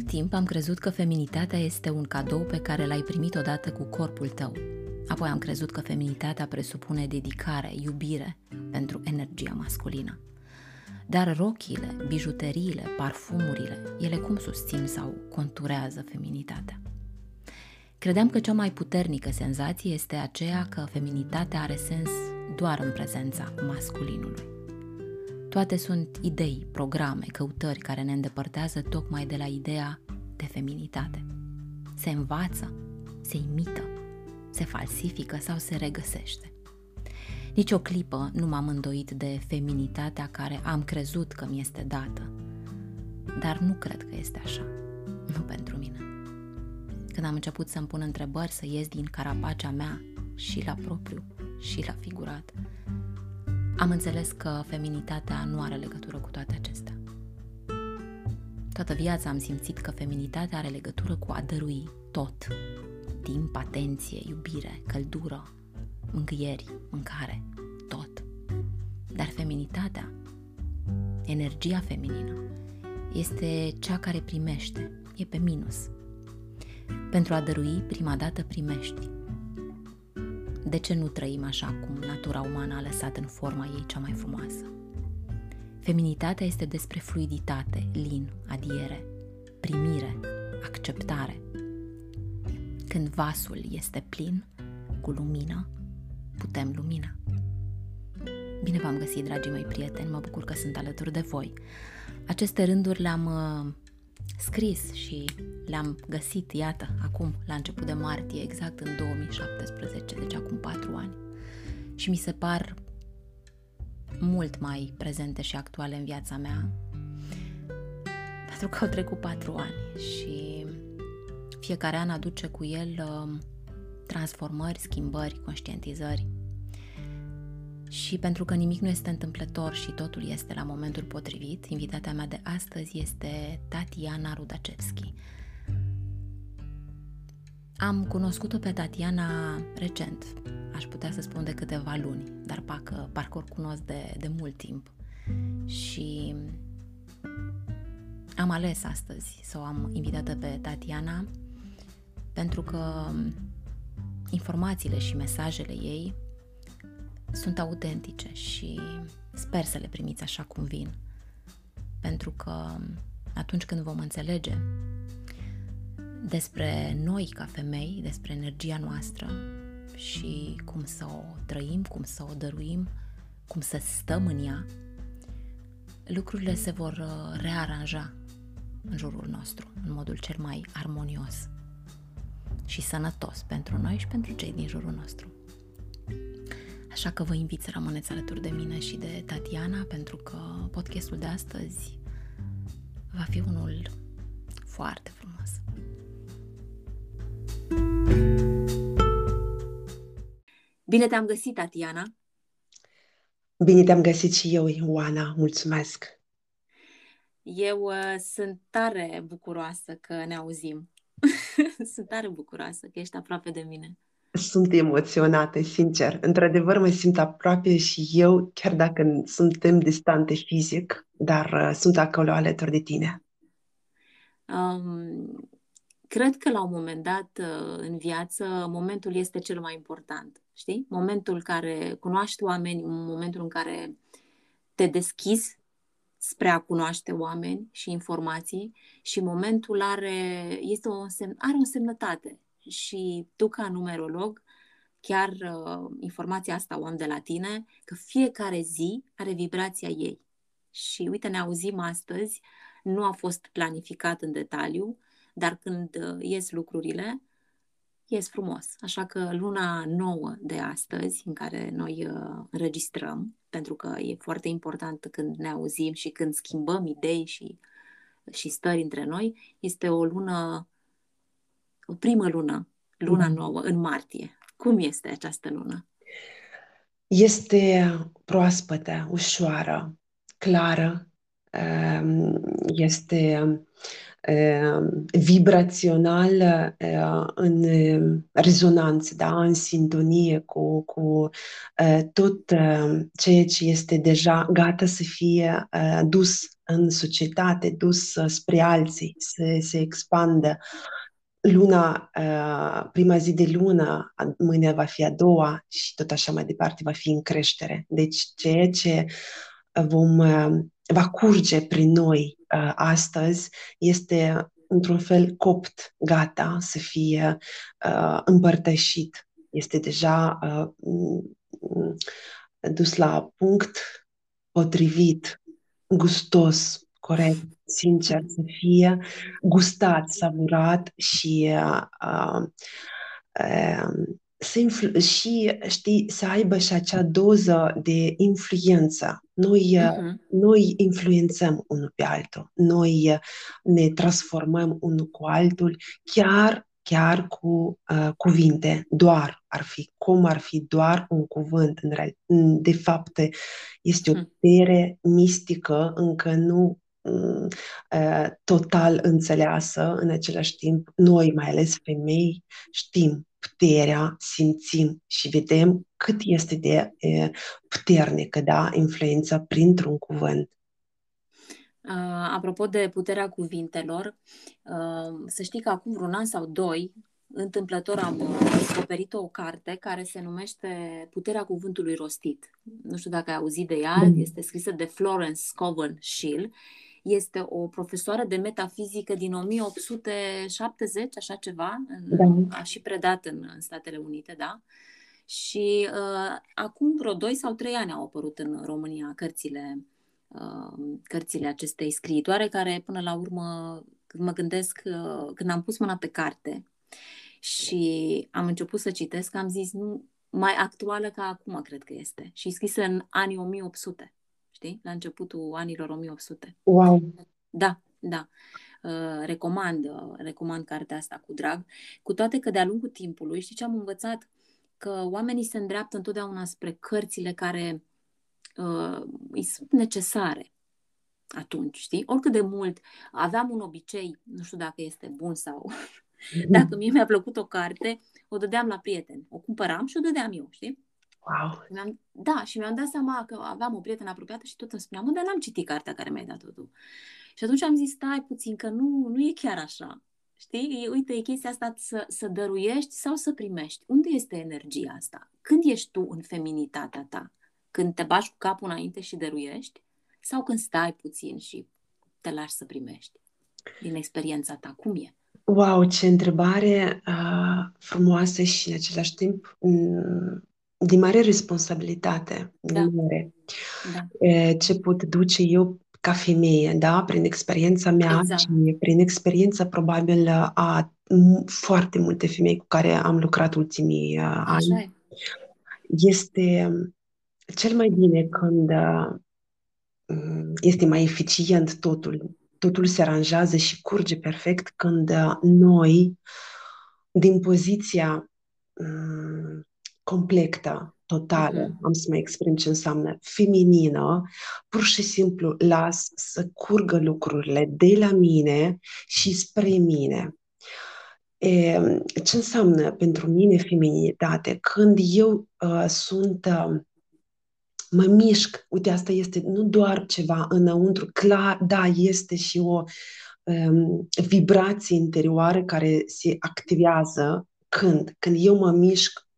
Mult timp am crezut că feminitatea este un cadou pe care l-ai primit odată cu corpul tău. Apoi am crezut că feminitatea presupune dedicare, iubire pentru energia masculină. Dar rochile, bijuteriile, parfumurile, ele cum susțin sau conturează feminitatea? Credeam că cea mai puternică senzație este aceea că feminitatea are sens doar în prezența masculinului. Toate sunt idei, programe, căutări care ne îndepărtează tocmai de la ideea de feminitate. Se învață, se imită, se falsifică sau se regăsește. Nici o clipă nu m-am îndoit de feminitatea care am crezut că mi este dată, dar nu cred că este așa, nu pentru mine. Când am început să-mi pun întrebări, să ies din carapacea mea și la propriu și la figurat, am înțeles că feminitatea nu are legătură cu toate acestea. Toată viața am simțit că feminitatea are legătură cu a dărui tot. Timp, atenție, iubire, căldură, mângâieri, mâncare, tot. Dar feminitatea, energia feminină, este cea care primește, e pe minus. Pentru a dărui, prima dată primești, de ce nu trăim așa cum natura umană a lăsat în forma ei cea mai frumoasă? Feminitatea este despre fluiditate, lin, adiere, primire, acceptare. Când vasul este plin, cu lumină, putem lumina. Bine v-am găsit, dragii mei prieteni, mă bucur că sunt alături de voi. Aceste rânduri le-am uh, scris și le-am găsit, iată, acum, la început de martie, exact în 2017, deci acum patru ani. Și mi se par mult mai prezente și actuale în viața mea, pentru că au trecut patru ani și fiecare an aduce cu el uh, transformări, schimbări, conștientizări și pentru că nimic nu este întâmplător și totul este la momentul potrivit, invitata mea de astăzi este Tatiana Rudacevski. Am cunoscut-o pe Tatiana recent, aș putea să spun de câteva luni, dar parcă, parcă o cunosc de, de mult timp. Și am ales astăzi să o am invitată pe Tatiana pentru că informațiile și mesajele ei sunt autentice și sper să le primiți așa cum vin. Pentru că atunci când vom înțelege despre noi ca femei, despre energia noastră și cum să o trăim, cum să o dăruim, cum să stăm în ea, lucrurile se vor uh, rearanja în jurul nostru, în modul cel mai armonios și sănătos pentru noi și pentru cei din jurul nostru. Așa că vă invit să rămâneți alături de mine și de Tatiana, pentru că podcastul de astăzi va fi unul foarte frumos. Bine te-am găsit, Tatiana! Bine te-am găsit și eu, Ioana, mulțumesc! Eu uh, sunt tare bucuroasă că ne auzim. sunt tare bucuroasă că ești aproape de mine. Sunt emoționată, sincer. Într-adevăr, mă simt aproape și eu, chiar dacă suntem distante fizic, dar uh, sunt acolo alături de tine. Um, cred că la un moment dat uh, în viață, momentul este cel mai important. Știi? Momentul care cunoaște oameni, momentul în care te deschizi spre a cunoaște oameni și informații și momentul are, este o semn, are o semnătate și tu ca numerolog, chiar uh, informația asta o am de la tine, că fiecare zi are vibrația ei. Și uite, ne auzim astăzi, nu a fost planificat în detaliu, dar când uh, ies lucrurile, ies frumos. Așa că luna nouă de astăzi, în care noi uh, înregistrăm, pentru că e foarte important când ne auzim și când schimbăm idei și, și stări între noi, este o lună, o primă lună, luna mm. nouă, în martie. Cum este această lună? Este proaspătă, ușoară, clară, um, este um, vibrațional uh, în rezonanță, da? în sintonie cu, cu uh, tot uh, ceea ce este deja gata să fie dus în societate, dus spre alții, să se expandă luna, uh, prima zi de lună, mâine va fi a doua și tot așa mai departe va fi în creștere. Deci ceea ce vom, uh, va curge prin noi uh, astăzi este într-un fel copt, gata să fie împărtășit. Este deja dus la punct potrivit, gustos, corect, sincer, să fie gustat, savurat și uh, uh, să influ- și știi, să aibă și acea doză de influență. Noi, uh-huh. noi influențăm unul pe altul, noi ne transformăm unul cu altul, chiar chiar cu uh, cuvinte, doar ar fi, cum ar fi doar un cuvânt, în real, de fapt este o hm. putere mistică, încă nu Mm, total înțeleasă în același timp. Noi, mai ales femei, știm puterea, simțim și vedem cât este de puternică da, influența printr-un cuvânt. Uh, apropo de puterea cuvintelor, uh, să știi că acum vreun an sau doi, întâmplător am descoperit o carte care se numește Puterea cuvântului rostit. Nu știu dacă ai auzit de ea, mm. este scrisă de Florence Scoven Schill este o profesoară de metafizică din 1870, așa ceva, da. a și predat în, în Statele Unite, da? Și uh, acum vreo 2 sau 3 ani au apărut în România cărțile, uh, cărțile acestei scriitoare, care până la urmă, când mă gândesc, uh, când am pus mâna pe carte și am început să citesc, am zis, nu, mai actuală ca acum, cred că este. Și scrisă în anii 1800 știi? La începutul anilor 1800. Wow! Da, da. Uh, recomand, uh, recomand cartea asta cu drag, cu toate că de-a lungul timpului, știi ce am învățat? Că oamenii se îndreaptă întotdeauna spre cărțile care uh, îi sunt necesare atunci, știi? Oricât de mult aveam un obicei, nu știu dacă este bun sau... dacă mie mi-a plăcut o carte, o dădeam la prieten. O cumpăram și o dădeam eu, știi? Wow! Mi-am, da, și mi-am dat seama că aveam o prietenă apropiată și tot îmi spunea, mă, dar n-am citit cartea care mi-ai dat-o tu. Și atunci am zis, stai puțin, că nu, nu e chiar așa. Știi? Uite, e chestia asta să, să dăruiești sau să primești. Unde este energia asta? Când ești tu în feminitatea ta? Când te bași cu capul înainte și dăruiești? Sau când stai puțin și te lași să primești? Din experiența ta, cum e? Wow, ce întrebare uh, frumoasă și în același timp mm, de mare responsabilitate, da. de mare. Da. Ce pot duce eu ca femeie, da, prin experiența mea exact. și prin experiența probabil a foarte multe femei cu care am lucrat ultimii Așa ani. E. Este cel mai bine când este mai eficient totul. Totul se aranjează și curge perfect când noi, din poziția completă, totală, uh-huh. am să mă exprim ce înseamnă feminină, pur și simplu las să curgă lucrurile de la mine și spre mine. E, ce înseamnă pentru mine feminitate? Când eu uh, sunt, uh, mă mișc, uite, asta este nu doar ceva înăuntru, clar, da, este și o um, vibrație interioară care se activează când, când eu mă mișc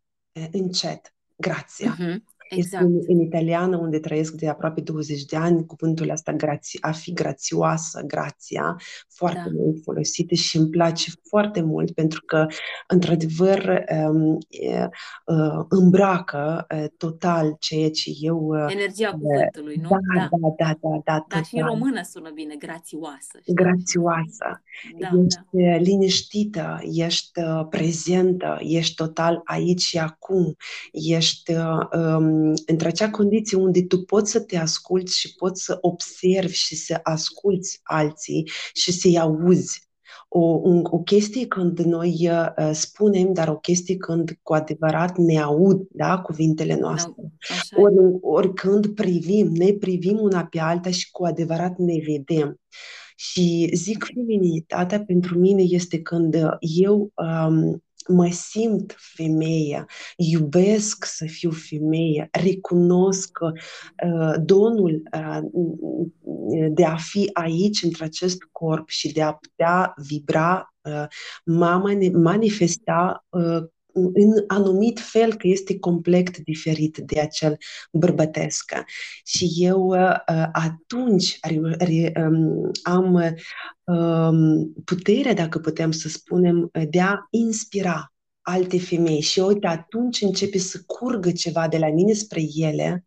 încet, grația. Uh-huh. Exact. Este în, în italiană, unde trăiesc de aproape 20 de ani, cuvântul ăsta grați, a fi grațioasă, grația, foarte Da. mult folosit și îmi place foarte mult pentru că, într-adevăr, um, e, uh, îmbracă uh, total ceea ce eu... uh, Energia cuvântului, nu? Da, Da. da, da, da, da, Dar și în total. română sună bine, grațioasă. știi? Grațioasă. Da, Ești da. uh, liniștită, ești uh, prezentă, ești total aici și acum, ești uh, um, într acea condiție unde tu poți să te asculți și poți să observi și să asculți alții și să-i auzi. O, un, o chestie când noi uh, spunem, dar o chestie când cu adevărat ne aud da, cuvintele noastre. Așa e. Ori, oricând privim, ne privim una pe alta și cu adevărat ne vedem. Și zic feminitatea pentru mine este când eu um, mă simt femeie, iubesc să fiu femeie, recunosc uh, donul uh, de a fi aici, într acest corp și de a putea vibra, uh, mama manifesta uh, în anumit fel că este complet diferit de acel bărbătesc. Și eu uh, atunci um, am um, puterea, dacă putem să spunem, de a inspira alte femei. Și uite, atunci începe să curgă ceva de la mine spre ele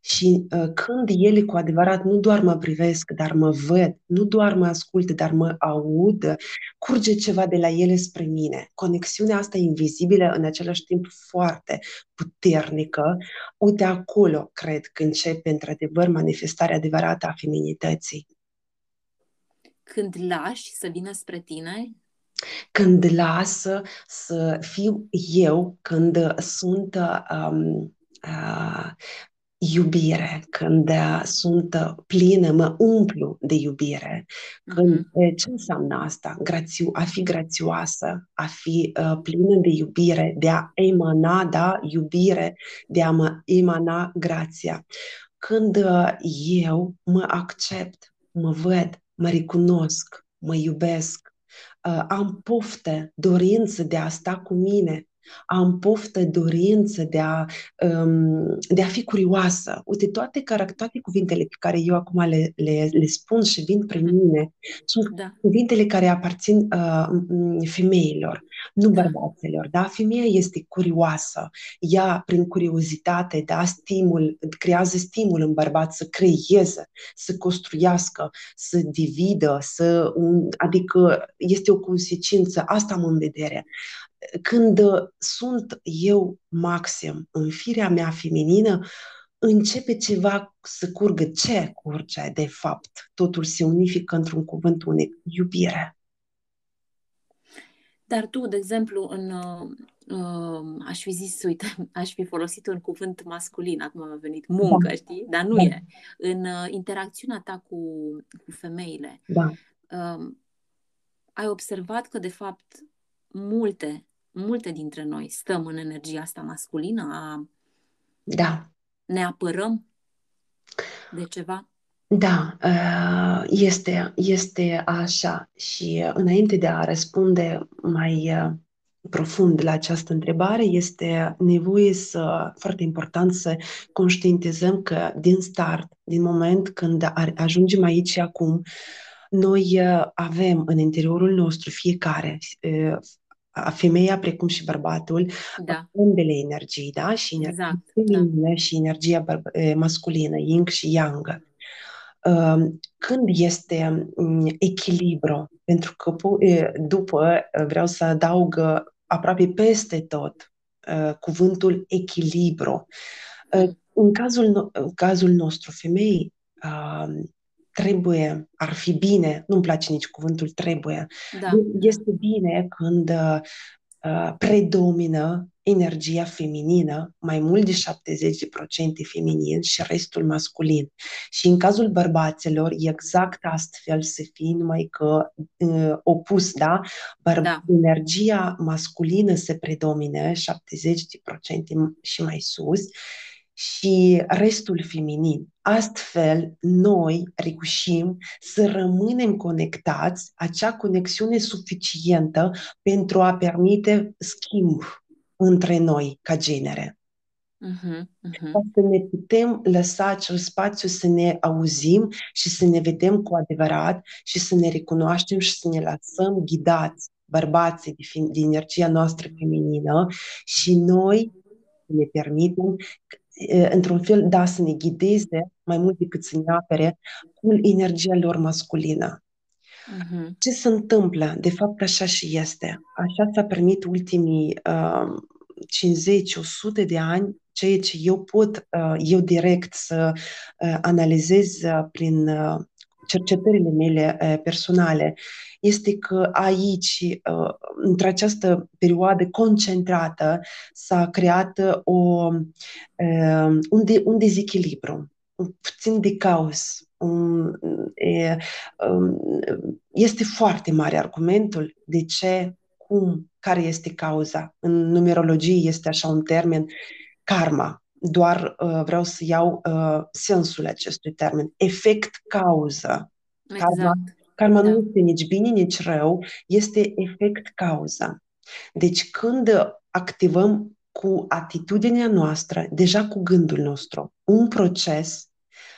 și uh, când ele cu adevărat nu doar mă privesc, dar mă văd, nu doar mă ascultă, dar mă aud, curge ceva de la ele spre mine. Conexiunea asta invizibilă, în același timp foarte puternică, uite acolo cred că începe într-adevăr manifestarea adevărată a feminității. Când lași să vină spre tine, Când lasă să fiu eu, când sunt um, uh, iubire, când uh, sunt uh, plină, mă umplu de iubire. Când, Mhm. ce înseamnă asta? Grațiu, a fi grațioasă, a fi uh, plină de iubire, de a emana, da, iubire, de a mă emana grația. Când uh, eu mă accept, mă văd, mă recunosc, mă iubesc, uh, am poftă, dorință de a sta cu mine, am poftă, dorință de a, um, de a fi curioasă. Uite, toate, carac- toate cuvintele pe care eu acum le, le, le spun și vin prin Mhm. mine sunt da, cuvintele care aparțin uh, m- femeilor, nu Da. bărbaților. Da? Femeia este curioasă. Ea, prin curiozitate, da, stimul, creează stimul în bărbat să creeze, să construiască, să dividă, să, un, adică este o consecință. Asta am în vedere când uh, sunt eu maxim în firea mea feminină, începe ceva să curgă. Ce curge, de fapt? Totul se unifică într-un cuvânt unic. Iubire. Dar tu, de exemplu, în, uh, uh, aș fi zis, uite, aș fi folosit un cuvânt masculin, acum mi-a venit muncă, Da. știi? Dar nu Da. e. În uh, interacțiunea ta cu, cu femeile, Da, uh, ai observat că, de fapt, multe, multe dintre noi stăm în energia asta masculină, a, da. ne apărăm de ceva? Da, uh, este, este așa. Și uh, înainte de a răspunde mai uh, profund la această întrebare, este nevoie să, foarte important să conștientizăm că din start, din moment când ar- ajungem aici și acum, noi uh, avem în interiorul nostru fiecare, uh, a femeia precum și bărbatul, Da, ambele energii, da? Și energia exact. Da. feminină și energia bărb- eh, masculină, yin și yang. Um, Când este um, echilibru, pentru că po- eh, după eh, vreau să adaug uh, aproape peste tot uh, cuvântul echilibru. Uh, Mm. În cazul, no- în cazul nostru, femei, um, trebuie, ar fi bine, nu-mi place nici cuvântul trebuie, Da, este bine când uh, uh, predomină energia feminină, mai mult de 70% feminin și restul masculin. Și în cazul bărbaților, e exact astfel să fie, numai că uh, opus, da? Băr- Da. Energia masculină se predomine, 70% și mai sus, și restul feminin. Astfel, noi reușim să rămânem conectați, acea conexiune suficientă pentru a permite schimb între noi ca genere. Uh-huh, uh-huh. Ca să ne putem lăsa acel spațiu să ne auzim și să ne vedem cu adevărat și să ne recunoaștem și să ne lăsăm ghidați bărbații din, din energia noastră feminină și noi ne permitem într-un fel, da, să ne ghideze mai mult decât să ne apere cu energia lor masculină. Uh-huh. Ce se întâmplă? De fapt, așa și este. Așa s-a permit ultimii uh, 50-100 de ani, ceea ce eu pot, uh, eu direct să uh, analizez uh, prin uh, cercetările mele uh, personale, este că aici, uh, într-această perioadă concentrată, s-a creat o, uh, un, de, un dezechilibru, puțin de caos. Um, este foarte mare argumentul de ce, cum, care este cauza. În numerologie este așa un termen, karma. Doar uh, vreau să iau uh, sensul acestui termen. Efect-cauză. Exact. Karma, karma da. nu este nici bine, nici rău, este efect-cauză. Deci când activăm cu atitudinea noastră, deja cu gândul nostru, un proces,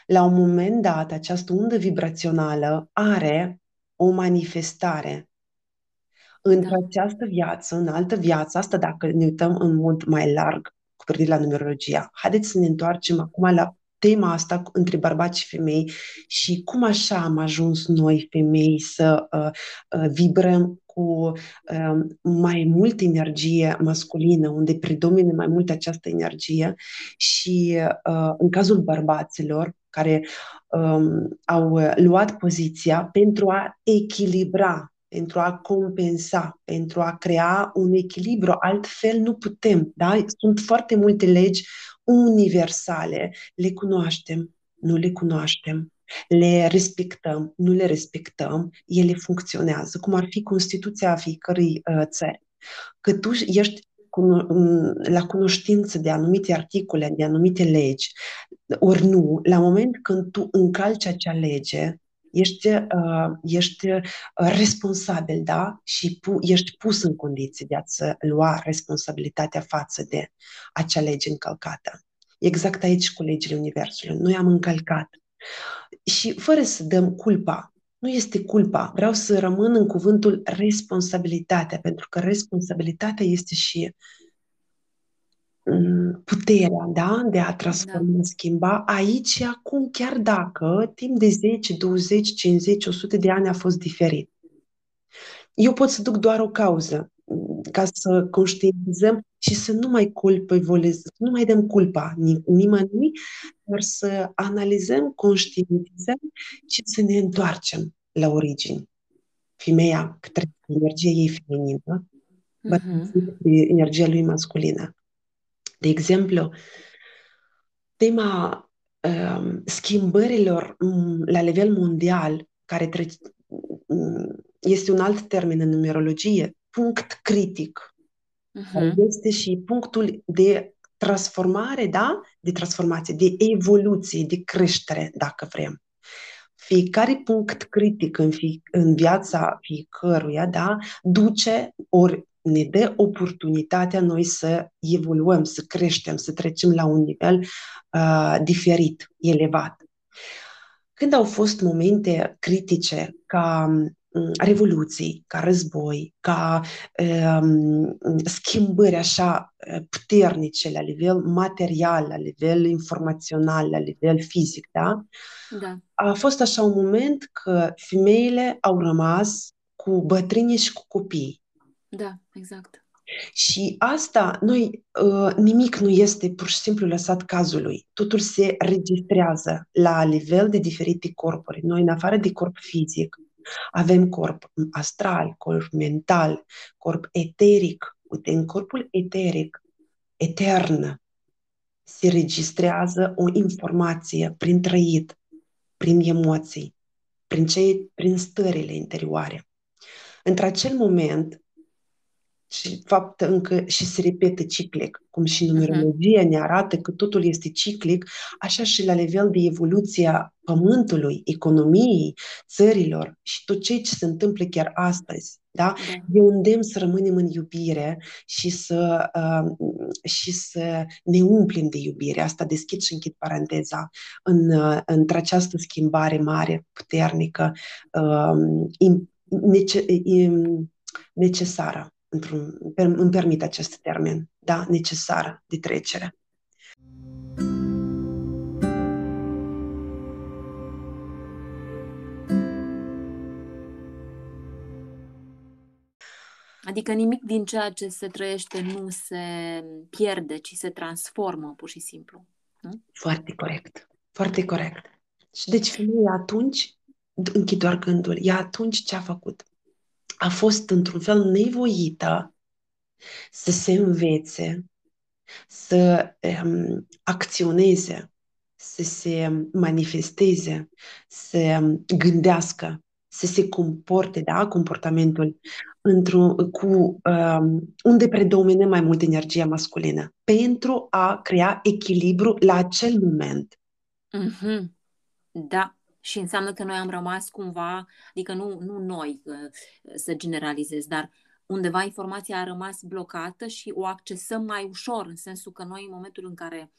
la un moment dat, această undă vibrațională are o manifestare. Într da. această viață, în altă viață, asta dacă ne uităm în mod mai larg cu privire la numerologia. Haideți să ne întoarcem acum la tema asta între bărbați și femei și cum așa am ajuns noi femei să uh, uh, vibrăm cu uh, mai mult energie masculină, unde predomine mai mult această energie și uh, în cazul bărbaților care um, au luat poziția pentru a echilibra pentru a compensa, pentru a crea un echilibru. Altfel nu putem. Da? Sunt foarte multe legi universale. Le cunoaștem, nu le cunoaștem. Le respectăm, nu le respectăm, ele funcționează, cum ar fi Constituția fiecărei uh, țări. Că tu ești la cunoștință de anumite articole, de anumite legi, ori nu, la moment când tu încalci acea lege, ești, uh, ești uh, responsabil, da? Și pu- ești pus în condiții de a-ți lua responsabilitatea față de acea lege încălcată. Exact aici cu legile Universului. Noi am încălcat. Și fără să dăm culpa, nu este culpa. Vreau să rămân în cuvântul responsabilitatea, pentru că responsabilitatea este și puterea da? de a transforma, da. schimba aici și acum, chiar dacă timp de 10, 20, 50, 100 de ani a fost diferit. Eu pot să duc doar o cauză ca să conștientizăm și să nu mai culpăvolizăm, să nu mai dăm culpa nimănui, doar să analizăm, conștientizăm și să ne întoarcem la origini. Femeia către energia ei feminină, uh-huh. energia lui masculină. De exemplu, tema uh, schimbărilor um, la nivel mondial, care tre- um, este un alt termen în numerologie, punct critic. Uh-huh. Este și punctul de transformare, da? De transformație, de evoluție, de creștere, dacă vrem. Fiecare punct critic în, fi, în viața fiecăruia, da, duce ori ne dă oportunitatea noi să evoluăm, să creștem, să trecem la un nivel uh, diferit, elevat. Când au fost momente critice ca um, revoluții, ca război, ca um, schimbări așa uh, puternice la nivel material, la nivel informațional, la nivel fizic, da? da. A fost așa un moment că femeile au rămas cu bătrânii și cu copii da, exact. Și asta, noi, uh, nimic nu este pur și simplu lăsat cazului. Totul se registrează la nivel de diferite corpuri. Noi, în afară de corp fizic, avem corp astral, corp mental, corp eteric. Uite, în corpul eteric, etern, se registrează o informație prin trăit, prin emoții, prin, cei, prin stările interioare. Într-acel moment, și fapt încă și se repetă ciclic, cum și numerologia uh-huh. ne arată că totul este ciclic, așa și la nivel de evoluție a pământului, economiei, țărilor și tot ce se întâmplă chiar astăzi. Da? da? Eu îndemn să rămânem în iubire și să, uh, și să ne umplem de iubire. Asta deschid și închid paranteza. În, uh, între această schimbare mare, puternică, uh, nece, necesară, într-un, îmi permit acest termen, da? necesară de trecere. Adică nimic din ceea ce se trăiește nu se pierde, ci se transformă pur și simplu. Nu? Foarte corect. Foarte corect. Și deci femeia atunci, închid doar gândul, ea atunci ce a făcut? A fost într-un fel nevoită să se învețe, să um, acționeze, să se manifesteze, să gândească, să se comporte, da, comportamentul într-un, cu um, unde predomine mai mult energia masculină, pentru a crea echilibru la acel moment. Mm-hmm. Da. Și înseamnă că noi am rămas cumva, adică nu, nu noi să generalizez, dar undeva informația a rămas blocată și o accesăm mai ușor, în sensul că noi în momentul în care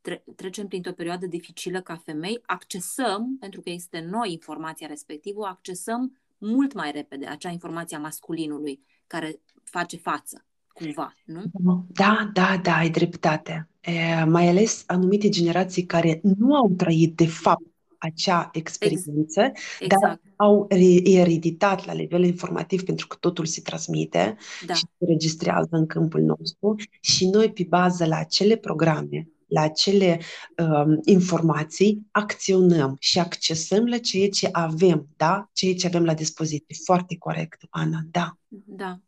tre- trecem printr-o perioadă dificilă ca femei, accesăm, pentru că este noi informația respectivă, accesăm mult mai repede acea informație a masculinului care face față, cumva, nu? Da, da, da, ai dreptate. E, mai ales anumite generații care nu au trăit de fapt acea experiență, exact. dar au ereditat la nivel informativ pentru că totul se transmite da. și se registrează în câmpul nostru și noi pe bază la acele programe la acele um, informații, acționăm și accesăm la ceea ce avem, da? Ceea ce avem la dispoziție. Foarte corect, Ana, da. Da.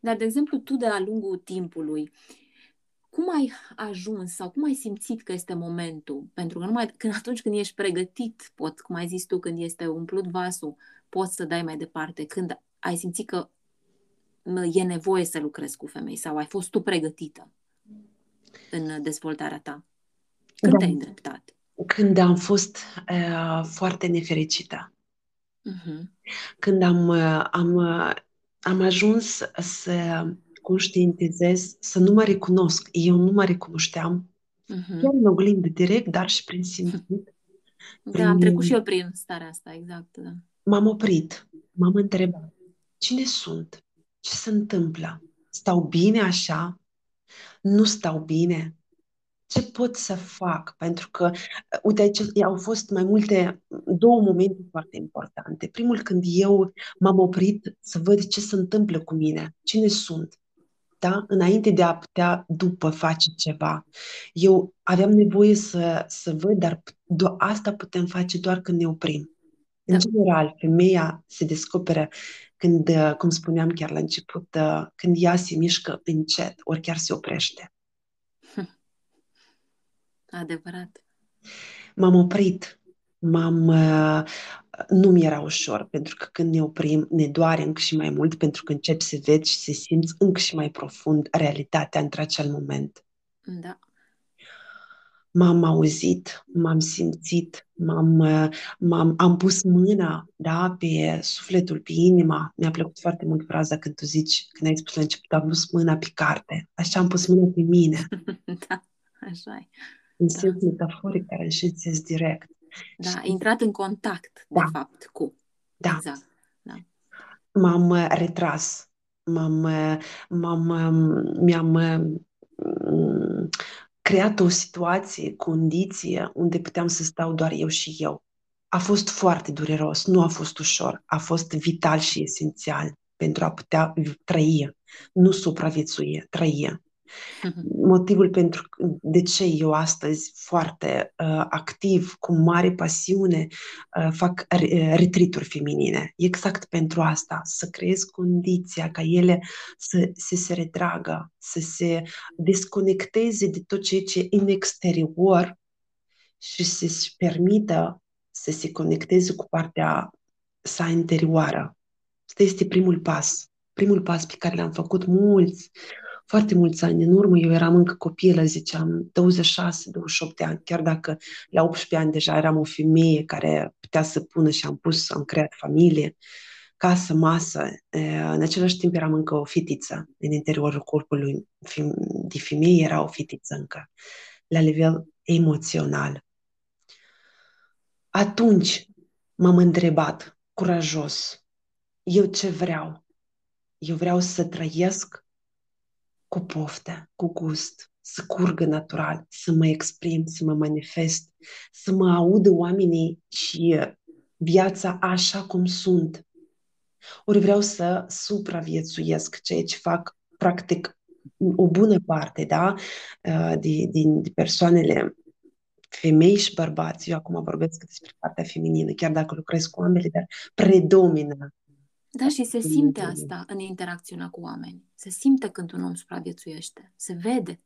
Dar, de exemplu, tu de-a lungul timpului, cum ai ajuns sau cum ai simțit că este momentul? Pentru că numai când, atunci când ești pregătit, pot, cum ai zis tu, când este umplut vasul, poți să dai mai departe. Când ai simțit că e nevoie să lucrezi cu femei sau ai fost tu pregătită? în dezvoltarea ta? Când da. te-ai îndreptat? Când am fost uh, foarte nefericită. Uh-huh. Când am, uh, am, uh, am ajuns să conștientizez, să nu mă recunosc. Eu nu mă recunoșteam. Uh-huh. Chiar în oglindă direct, dar și prin simțit. Da, prin... am trecut și eu prin starea asta, exact. Da. M-am oprit, m-am întrebat, cine sunt? Ce se întâmplă? Stau bine așa? nu stau bine, ce pot să fac? Pentru că, uh, uite, aici au fost mai multe, două momente foarte importante. Primul, când eu m-am oprit să văd ce se întâmplă cu mine, cine sunt, da? Înainte de a putea după face ceva. Eu aveam nevoie să, să văd, dar do- asta putem face doar când ne oprim. În da. general, femeia se descoperă când, uh, cum spuneam chiar la început, uh, când ea se mișcă încet, ori chiar se oprește. Adevărat. M-am oprit, m-am, uh, nu mi era ușor, pentru că când ne oprim, ne doare încă și mai mult, pentru că începi să vezi și să simți încă și mai profund realitatea între acel moment. Da m-am auzit, m-am simțit, m-am, m-am, am pus mâna da, pe sufletul, pe inima. Mi-a plăcut foarte mult fraza când tu zici, când ai spus la început, am pus mâna pe carte. Așa am pus mâna pe mine. da, așa e. În da. sens metaforic, dar și în sens direct. Da, și... intrat în contact, da. de fapt, cu. Da. Exact. Da. M-am uh, retras. M-am, uh, m-am, um, mi-am um, creat o situație, condiție unde puteam să stau doar eu și eu. A fost foarte dureros, nu a fost ușor, a fost vital și esențial pentru a putea trăi, nu supraviețui, trăi. Mhm. Motivul pentru de ce eu astăzi foarte uh, activ, cu mare pasiune, uh, fac uh, retrituri feminine. Exact pentru asta, să creez condiția ca ele să, să se retragă, să se desconecteze de tot ceea ce e în exterior și să-și permită să se conecteze cu partea sa interioară. Asta este primul pas. Primul pas pe care l-am făcut mulți, foarte mulți ani în urmă, eu eram încă copilă, ziceam, 26-28 de ani, chiar dacă la 18 ani deja eram o femeie care putea să pună și am pus, am creat familie, casă, masă. În același timp eram încă o fitiță. În interiorul corpului de femeie era o fitiță încă, la nivel emoțional. Atunci m-am întrebat, curajos, eu ce vreau? Eu vreau să trăiesc cu poftă, cu gust, să curgă natural, să mă exprim, să mă manifest, să mă audă oamenii și viața așa cum sunt. Ori vreau să supraviețuiesc ceea ce fac practic o bună parte da, din, din persoanele femei și bărbați. Eu acum vorbesc despre partea feminină, chiar dacă lucrez cu ambele, dar predomină. Da, și se simte asta în interacțiunea cu oameni. Se simte când un om supraviețuiește. Se vede.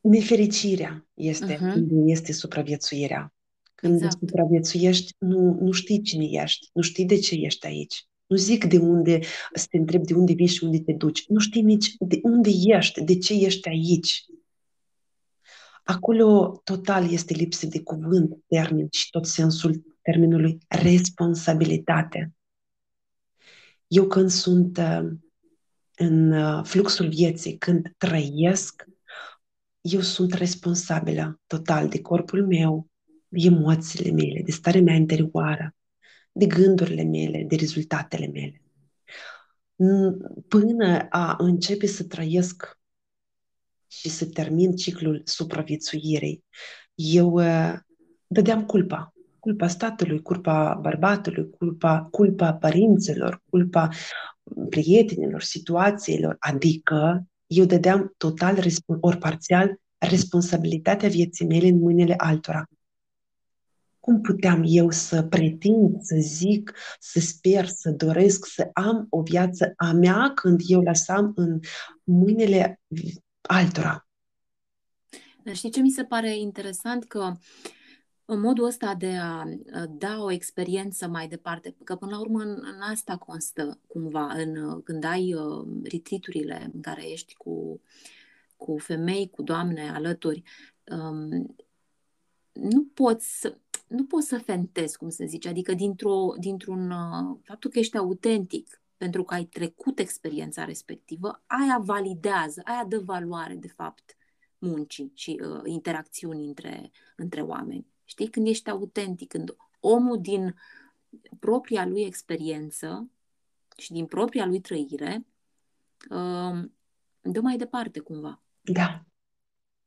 Nefericirea este, uh-huh. este supraviețuirea. Când exact. supraviețuiești, nu, nu știi cine ești, nu știi de ce ești aici. Nu zic de unde, să te întreb de unde vii și unde te duci. Nu știi nici de unde ești, de ce ești aici. Acolo total este lipsă de cuvânt, termen și tot sensul termenului responsabilitate. Eu când sunt uh, în uh, fluxul vieții, când trăiesc, eu sunt responsabilă total de corpul meu, de emoțiile mele, de starea mea interioară, de gândurile mele, de rezultatele mele. Până a începe să trăiesc și să termin ciclul supraviețuirii, eu uh, dădeam culpa. Culpa statului, culpa bărbatului, culpa, culpa părinților, culpa prietenilor, situațiilor, adică eu dădeam total ori parțial responsabilitatea vieții mele în mâinile altora. Cum puteam eu să pretind, să zic, să sper, să doresc, să am o viață a mea când eu lăsam în mâinile altora? Dar știi ce mi se pare interesant? Că în modul ăsta de a da o experiență mai departe, că până la urmă în, în asta constă cumva, în, când ai uh, retriturile în care ești cu, cu femei, cu doamne alături, um, nu poți să, nu poți să fentezi, cum se zice, adică dintr-o, dintr-un uh, faptul că ești autentic, pentru că ai trecut experiența respectivă, aia validează, aia dă valoare, de fapt, muncii și uh, interacțiuni între, între oameni. Știi? Când ești autentic, când omul din propria lui experiență și din propria lui trăire uh, dă mai departe cumva. Da.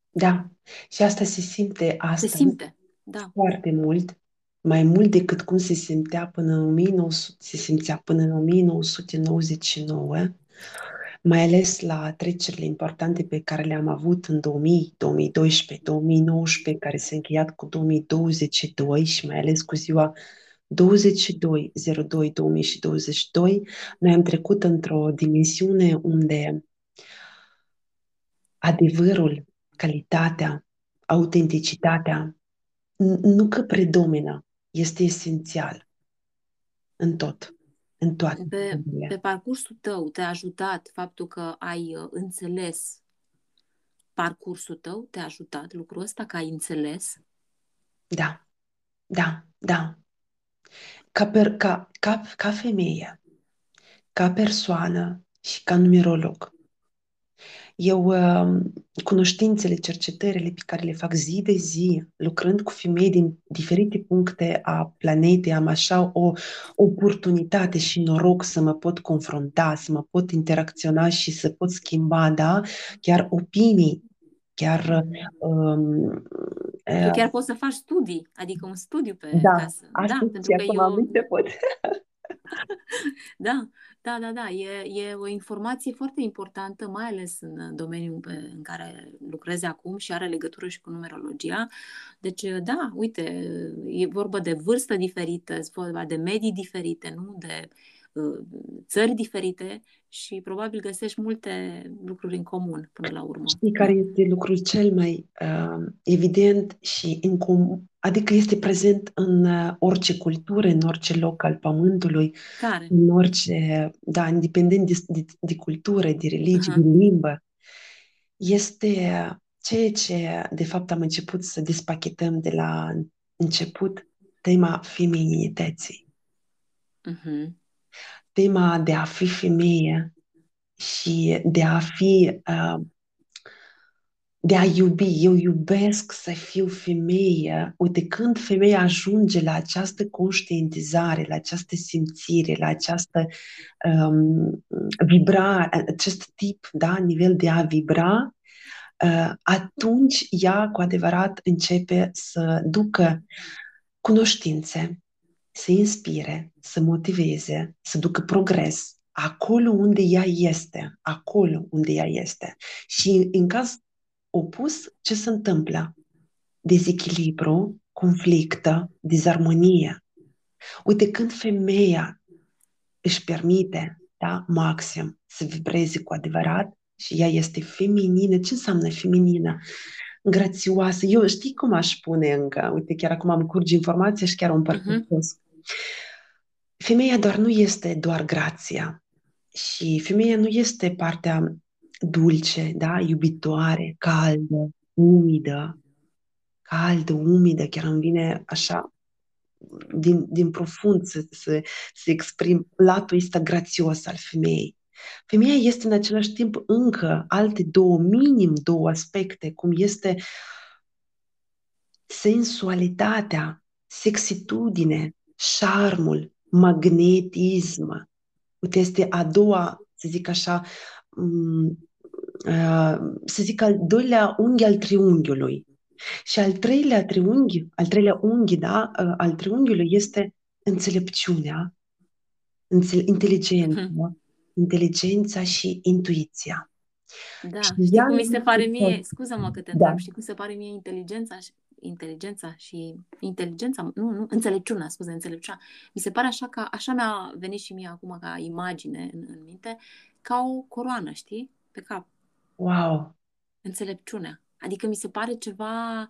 Da. Și asta se simte asta. Se simte, da. Foarte mult. Mai mult decât cum se simțea până în 1900, se simțea până în 1999 mai ales la trecerile importante pe care le-am avut în 2000, 2012, 2019, care s-a încheiat cu 2022 și mai ales cu ziua 22 02 2022, noi am trecut într-o dimensiune unde adevărul, calitatea, autenticitatea nu că predomină, este esențial în tot în toate. Pe, pe parcursul tău te-a ajutat faptul că ai uh, înțeles parcursul tău? Te-a ajutat lucrul ăsta că ai înțeles? Da, da, da. Ca, per, ca, ca, ca femeie, ca persoană și ca numerolog, eu, um, cunoștințele, cercetările pe care le fac zi de zi, lucrând cu femei din diferite puncte a planetei, am așa o oportunitate și noroc să mă pot confrunta, să mă pot interacționa și să pot schimba, da, chiar opinii, chiar... Um, chiar poți să faci studii, adică un studiu pe da, casă. Da, pentru că eu... Am pot. da, da, da, da. E, e o informație foarte importantă, mai ales în domeniul pe, în care lucrezi acum și are legătură și cu numerologia. Deci, da, uite, e vorba de vârstă diferită, e vorba de medii diferite, nu de uh, țări diferite și probabil găsești multe lucruri în comun până la urmă. Știi care este lucrul cel mai uh, evident și în com- adică este prezent în uh, orice cultură, în orice loc al pământului, care? în orice, da, independent de, de, de cultură, de religie, uh-huh. de limbă, este ceea ce, de fapt, am început să despachetăm de la început, tema femininității. Mhm. Tema de a fi femeie și de a fi, uh, de a iubi. Eu iubesc să fiu femeie. Uite, când femeia ajunge la această conștientizare, la această simțire, la această um, vibra, acest tip, da, nivel de a vibra, uh, atunci ea cu adevărat începe să ducă cunoștințe, să inspire, să motiveze, să ducă progres acolo unde ea este, acolo unde ea este. Și în caz opus, ce se întâmplă? Dezechilibru, conflictă, dizarmonie. Uite, când femeia își permite, da, maxim, să vibreze cu adevărat și ea este feminină, ce înseamnă feminină? Grațioasă. Eu știi cum aș spune încă? Uite, chiar acum am curge informația și chiar o împărtășesc. Uh-huh. Femeia doar nu este doar grația. Și femeia nu este partea dulce, da, iubitoare, caldă, umidă, caldă, umidă, chiar îmi vine așa din, din profund să, să, să exprim latul ăsta grațios al femeii. Femeia este în același timp încă alte două, minim două aspecte, cum este sensualitatea, sexitudine, șarmul, magnetism. Uite, este a doua, să zic așa, să zic al doilea unghi al triunghiului. Și al treilea triunghi, al treilea unghi, da, al triunghiului este înțelepciunea, inteligența, hmm. inteligența și intuiția. Da, și știi cum mi se pare mie, scuză-mă că te da. știi cum se pare mie inteligența și inteligența și inteligența, nu, nu, înțelepciunea, scuze, înțelepciunea. Mi se pare așa că, așa mi-a venit și mie acum ca imagine în, în minte, ca o coroană, știi, pe cap. Wow! Înțelepciunea. Adică mi se pare ceva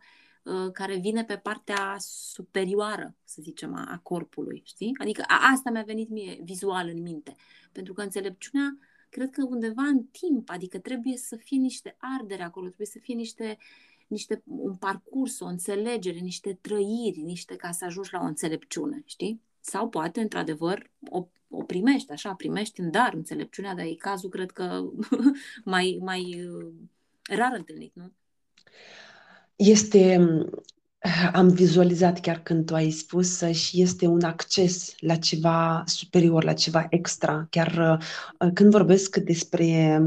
uh, care vine pe partea superioară, să zicem, a, a corpului, știi? Adică a, asta mi-a venit mie vizual în minte. Pentru că înțelepciunea, cred că undeva în timp, adică trebuie să fie niște ardere acolo, trebuie să fie niște niște, un parcurs, o înțelegere, niște trăiri, niște ca să ajungi la o înțelepciune, știi? Sau poate, într-adevăr, o, o primești, așa, primești în dar înțelepciunea, dar e cazul, cred că, mai, mai uh, rar întâlnit, nu? Este am vizualizat chiar când tu ai spus și este un acces la ceva superior, la ceva extra. Chiar uh, când vorbesc despre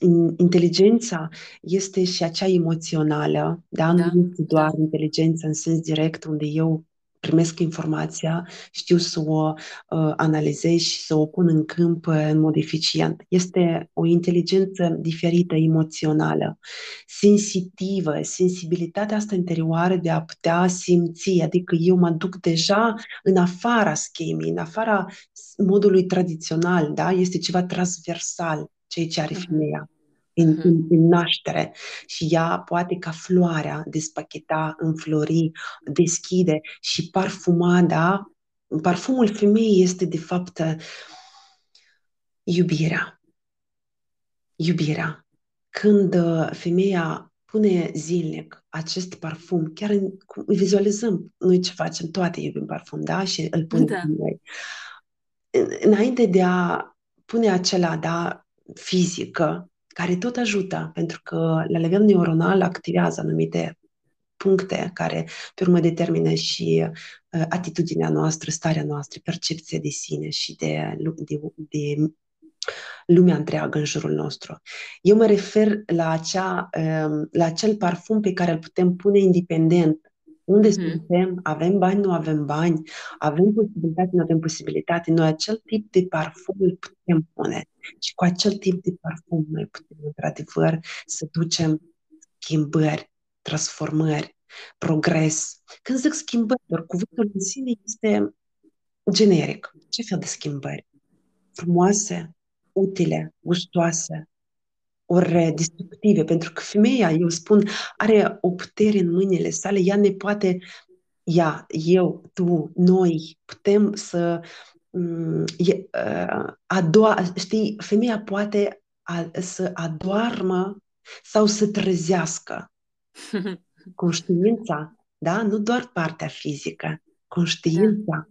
um, inteligența, este și acea emoțională, da? da. Nu este doar da. inteligența în sens direct, unde eu primesc informația, știu să o uh, analizez și să o pun în câmp uh, în mod eficient. Este o inteligență diferită, emoțională, sensitivă, sensibilitatea asta interioară de a putea simți, adică eu mă duc deja în afara schemei, în afara modului tradițional, da? este ceva transversal, ceea ce are mhm. femeia în, uh-huh. în, în naștere și ea poate ca floarea despacheta, înflori, deschide și parfuma, da? Parfumul femeii este de fapt iubirea. Iubirea. Când uh, femeia pune zilnic acest parfum, chiar în, vizualizăm noi ce facem, toate iubim parfum, da? Și îl punem da. noi. Înainte de a pune acela, da, fizică, care tot ajută, pentru că la nivel neuronal activează anumite puncte care pe urmă determină și uh, atitudinea noastră, starea noastră, percepția de sine și de, de, de lumea întreagă în jurul nostru. Eu mă refer la, acea, uh, la acel parfum pe care îl putem pune independent unde mm-hmm. suntem, avem bani, nu avem bani, avem posibilitate, nu avem posibilitate. Noi acel tip de parfum îl putem pune. Și cu acel tip de parfum noi putem, într-adevăr, să ducem schimbări, transformări, progres. Când zic schimbări, doar cuvântul în sine este generic. Ce fel de schimbări? Frumoase, utile, gustoase, ori destructive, pentru că femeia, eu spun, are o putere în mâinile sale, ea ne poate, ea, eu, tu, noi, putem să mm, e, uh, știi, femeia poate a, să adoarmă sau să trezească conștiința, da? Nu doar partea fizică, conștiința.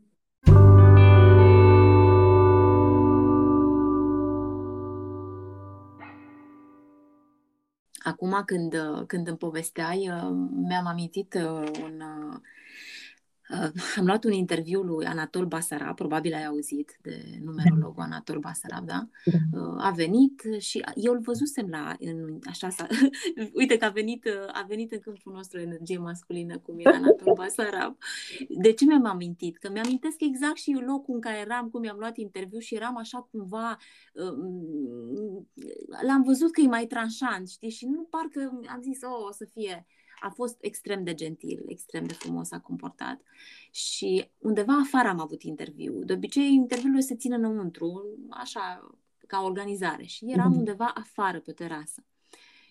Acum când, când îmi povesteai, mi-am amintit un, Uh, am luat un interviu lui Anatol Basarab, probabil ai auzit de numerologul da. Anatol Basarab, da? da? Uh, a venit și eu îl văzusem la, în, așa, sa, uite că a venit, uh, a venit în câmpul nostru energie masculină, cum era Anatol Basarab. De ce mi-am amintit? Că mi-amintesc exact și locul în care eram, cum mi-am luat interviu și eram așa cumva, l-am văzut că e mai tranșant, știi? Și nu parcă am zis, oh, o să fie a fost extrem de gentil, extrem de frumos a comportat și undeva afară am avut interviu. De obicei, interviurile se țin înăuntru, așa, ca organizare și eram mm-hmm. undeva afară pe terasă.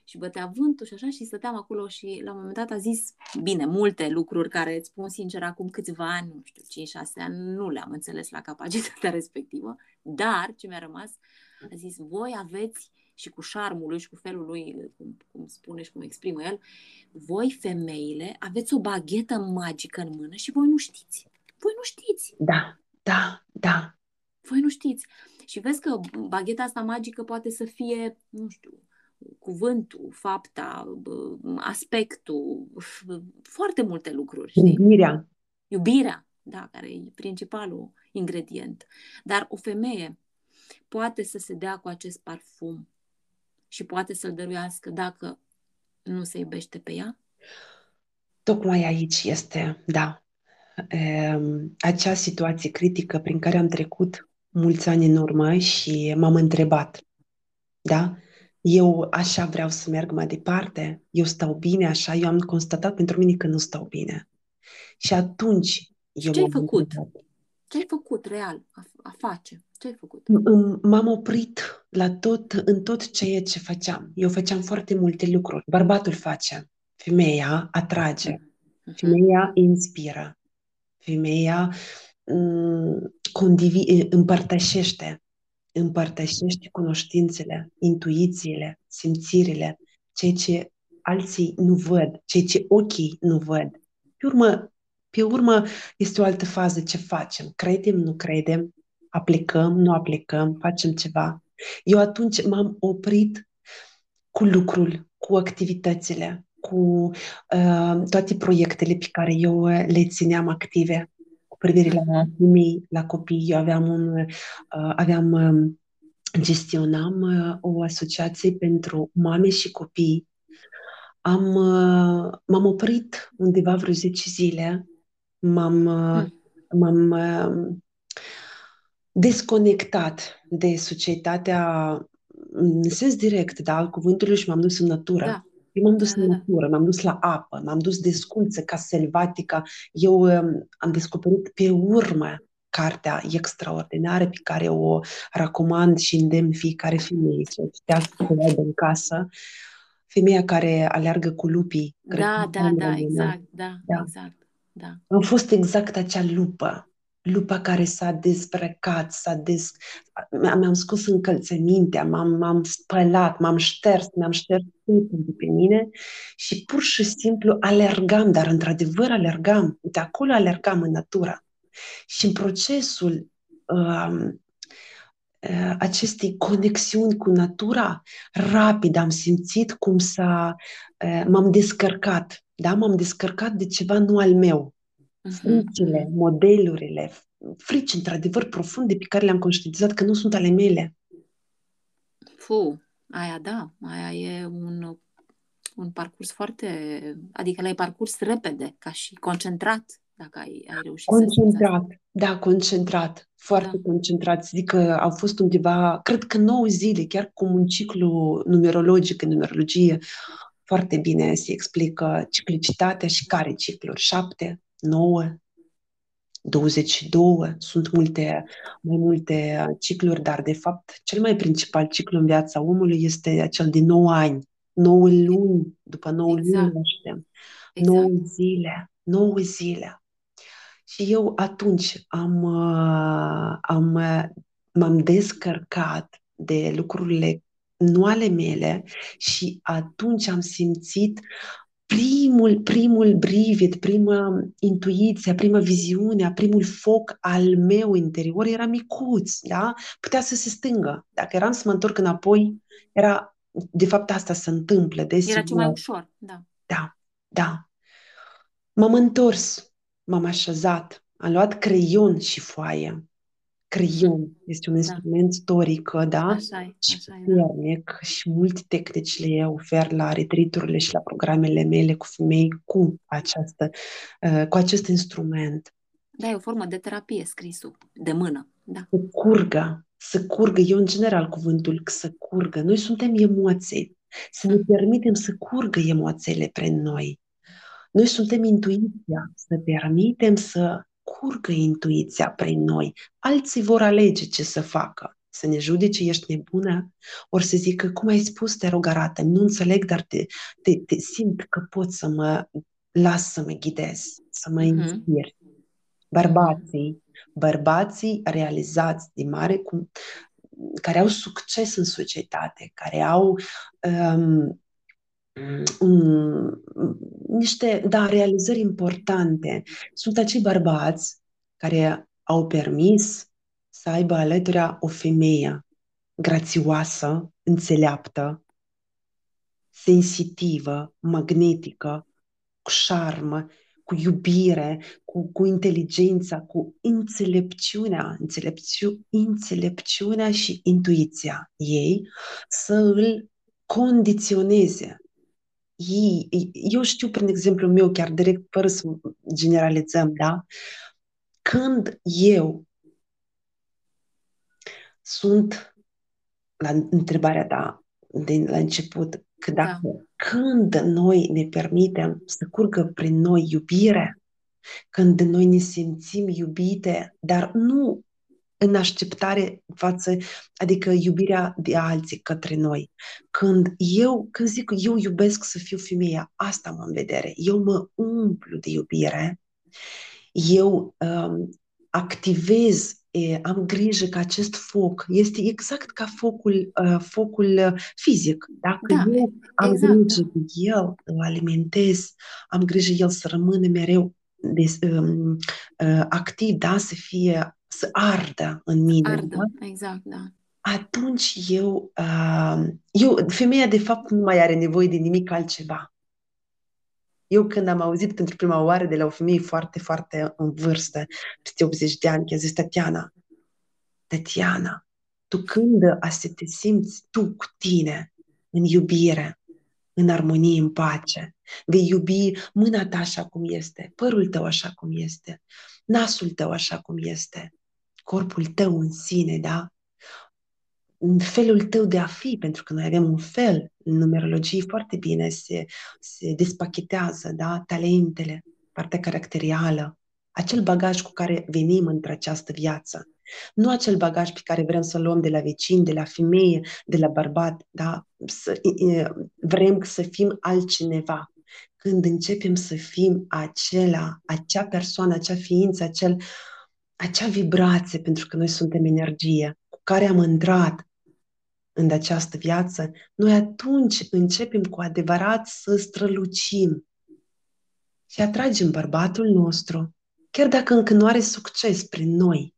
Și bătea vântul și așa și stăteam acolo și la un moment dat a zis, bine, multe lucruri care îți spun sincer acum câțiva ani, nu știu, 5-6 ani, nu le-am înțeles la capacitatea respectivă, dar ce mi-a rămas, a zis, voi aveți și cu șarmul lui și cu felul lui, cum, cum spune și cum exprimă el, voi femeile aveți o baghetă magică în mână și voi nu știți. Voi nu știți. Da, da, da. Voi nu știți. Și vezi că bagheta asta magică poate să fie, nu știu, cuvântul, fapta, aspectul, foarte multe lucruri. Știi? Iubirea. Iubirea, da, care e principalul ingredient. Dar o femeie poate să se dea cu acest parfum și poate să-l dăruiască dacă nu se iubește pe ea? Tocmai aici este, da, acea situație critică prin care am trecut mulți ani în urmă și m-am întrebat, da, eu așa vreau să merg mai departe, eu stau bine așa, eu am constatat pentru mine că nu stau bine. Și atunci eu ce ai făcut? Întrebat. Ce ai făcut real a, a face? Ce ai făcut? M-am oprit la tot, în tot ceea ce făceam. Eu făceam foarte multe lucruri. Bărbatul face, femeia atrage, uh-huh. femeia inspiră, femeia m- condivi- împărtășește, împărtășește cunoștințele, intuițiile, simțirile, ceea ce alții nu văd, ceea ce ochii nu văd. Pe urmă, pe urmă este o altă fază ce facem. Credem, nu credem, aplicăm, nu aplicăm, facem ceva. Eu atunci m-am oprit cu lucrul, cu activitățile, cu uh, toate proiectele pe care eu le țineam active cu privire la mii, la copii. Eu aveam un, uh, aveam, uh, gestionam uh, o asociație pentru mame și copii. Am, uh, m-am oprit undeva vreo 10 zile, m-am, uh, hmm. m-am uh, desconectat de societatea în sens direct, da, al cuvântului și m-am dus în natură. Da. Eu m-am dus da, în da, da. natură, m-am dus la apă, m-am dus desculță ca selvatica. Eu um, am descoperit pe urmă cartea extraordinară pe care o recomand și îndemn fiecare femeie să o citească în casă. Femeia care aleargă cu lupii. Da, da, da, exact, da, da, exact. Da. Am fost exact acea lupă lupa care s-a dezbrăcat, s-a des... mi-am scos încălțămintea, m-am, m-am spălat, m-am șters, mi-am șters totul de pe mine și pur și simplu alergam, dar într-adevăr alergam, de acolo alergam în natura. Și în procesul uh, uh, acestei conexiuni cu natura, rapid am simțit cum s-a, uh, m-am descărcat, da? M-am descărcat de ceva nu al meu fricile, modelurile, frici într-adevăr profunde pe care le-am conștientizat că nu sunt ale mele. Fu, aia da, aia e un, un parcurs foarte, adică l-ai parcurs repede, ca și concentrat, dacă ai, ai reușit Concentrat, să da, concentrat, foarte da. concentrat. Zic că au fost undeva, cred că 9 zile, chiar cum un ciclu numerologic în numerologie, foarte bine se explică ciclicitatea și care cicluri, șapte, 9, 22, sunt multe, mai multe cicluri, dar de fapt cel mai principal ciclu în viața omului este cel de 9 ani, 9 luni, după 9 exact. luni naștem, exact. 9 zile, 9 zile. Și eu atunci am, am, m-am descărcat de lucrurile nu ale mele și atunci am simțit primul, primul brivid, prima intuiție, prima viziune, primul foc al meu interior era micuț, da? Putea să se stângă. Dacă eram să mă întorc înapoi, era de fapt asta se întâmplă. Desigur. Era ce mai ușor, da. Da, da. M-am întors, m-am așezat, am luat creion și foaie. Creion este un Da. instrument istoric, da? Așa e, Și așa e, da. puternic și multe tehnici le ofer la retriturile și la programele mele cu femei cu, această, uh, cu acest instrument. Da, e o formă de terapie scrisul, de mână, da. Să curgă, să curgă. Eu, în general, cuvântul să curgă. Noi suntem emoții. Să ne permitem să curgă emoțiile prin noi. Noi suntem intuiția. Să permitem să curgă intuiția prin noi. Alții vor alege ce să facă. Să ne judece, ești nebună, ori să zică, cum ai spus, te rog, arată nu înțeleg, dar te, te, te simt că pot să mă las să mă ghidez, să mă Mhm. inspir. Bărbații, bărbații realizați de mare, cum, care au succes în societate, care au um, um, niște, da, realizări importante, sunt acei bărbați care au permis să aibă alături o femeie grațioasă, înțeleaptă, sensitivă, magnetică, cu șarmă, cu iubire, cu, cu inteligența, cu înțelepciunea, înțelepciu, înțelepciunea și intuiția ei să îl condiționeze. Ei, eu știu prin exemplu meu, chiar direct, fără să generalizăm, da? Când eu sunt la întrebarea ta din la început, că dacă Da. când noi ne permitem să curgă prin noi iubire, când noi ne simțim iubite, dar nu în așteptare față, adică iubirea de alții către noi. Când eu, când zic eu iubesc să fiu femeia, asta am în vedere. Eu mă umplu de iubire, eu um, activez, e, am grijă că acest foc este exact ca focul, uh, focul uh, fizic. Dacă Da, eu am exact, grijă da. de el, îl alimentez, am grijă el să rămână mereu de, um, uh, activ, da, să fie, să ardă în mine. Ardă, Da? exact, da. Atunci eu, uh, eu, femeia de fapt nu mai are nevoie de nimic altceva. Eu când am auzit pentru prima oară de la o femeie foarte, foarte în vârstă, peste 80 de ani, că a zis Tatiana, Tatiana, tu când a să te simți tu cu tine în iubire, în armonie, în pace, vei iubi mâna ta așa cum este, părul tău așa cum este, nasul tău așa cum este, corpul tău în sine, da? în felul tău de a fi, pentru că noi avem un fel în numerologie foarte bine se, se despachetează, da? talentele, partea caracterială, acel bagaj cu care venim într această viață. Nu acel bagaj pe care vrem să-l luăm de la vecin, de la femeie, de la bărbat, da? Să, e, vrem să fim altcineva. Când începem să fim acela, acea persoană, acea ființă, acel, acea vibrație, pentru că noi suntem energie, cu care am intrat în această viață, noi atunci începem cu adevărat să strălucim și atragem bărbatul nostru, chiar dacă încă nu are succes prin noi.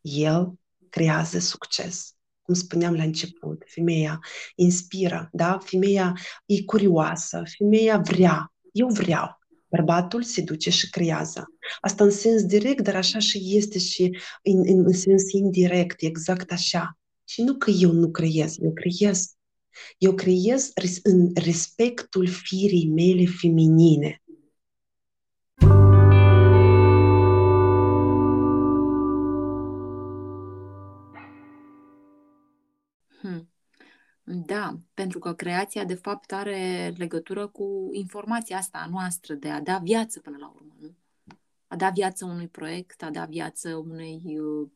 El creează succes. Cum spuneam la început, femeia inspiră, da? Femeia e curioasă, femeia vrea, eu vreau. Bărbatul se duce și creează. Asta în sens direct, dar așa și este și în, în, în sens indirect, exact așa. Și nu că eu nu creez, eu creez. Eu creez res- în respectul firii mele feminine. Da, pentru că creația de fapt are legătură cu informația asta a noastră de a da viață până la urmă, nu? A da viață unui proiect, a da viață unei, uh,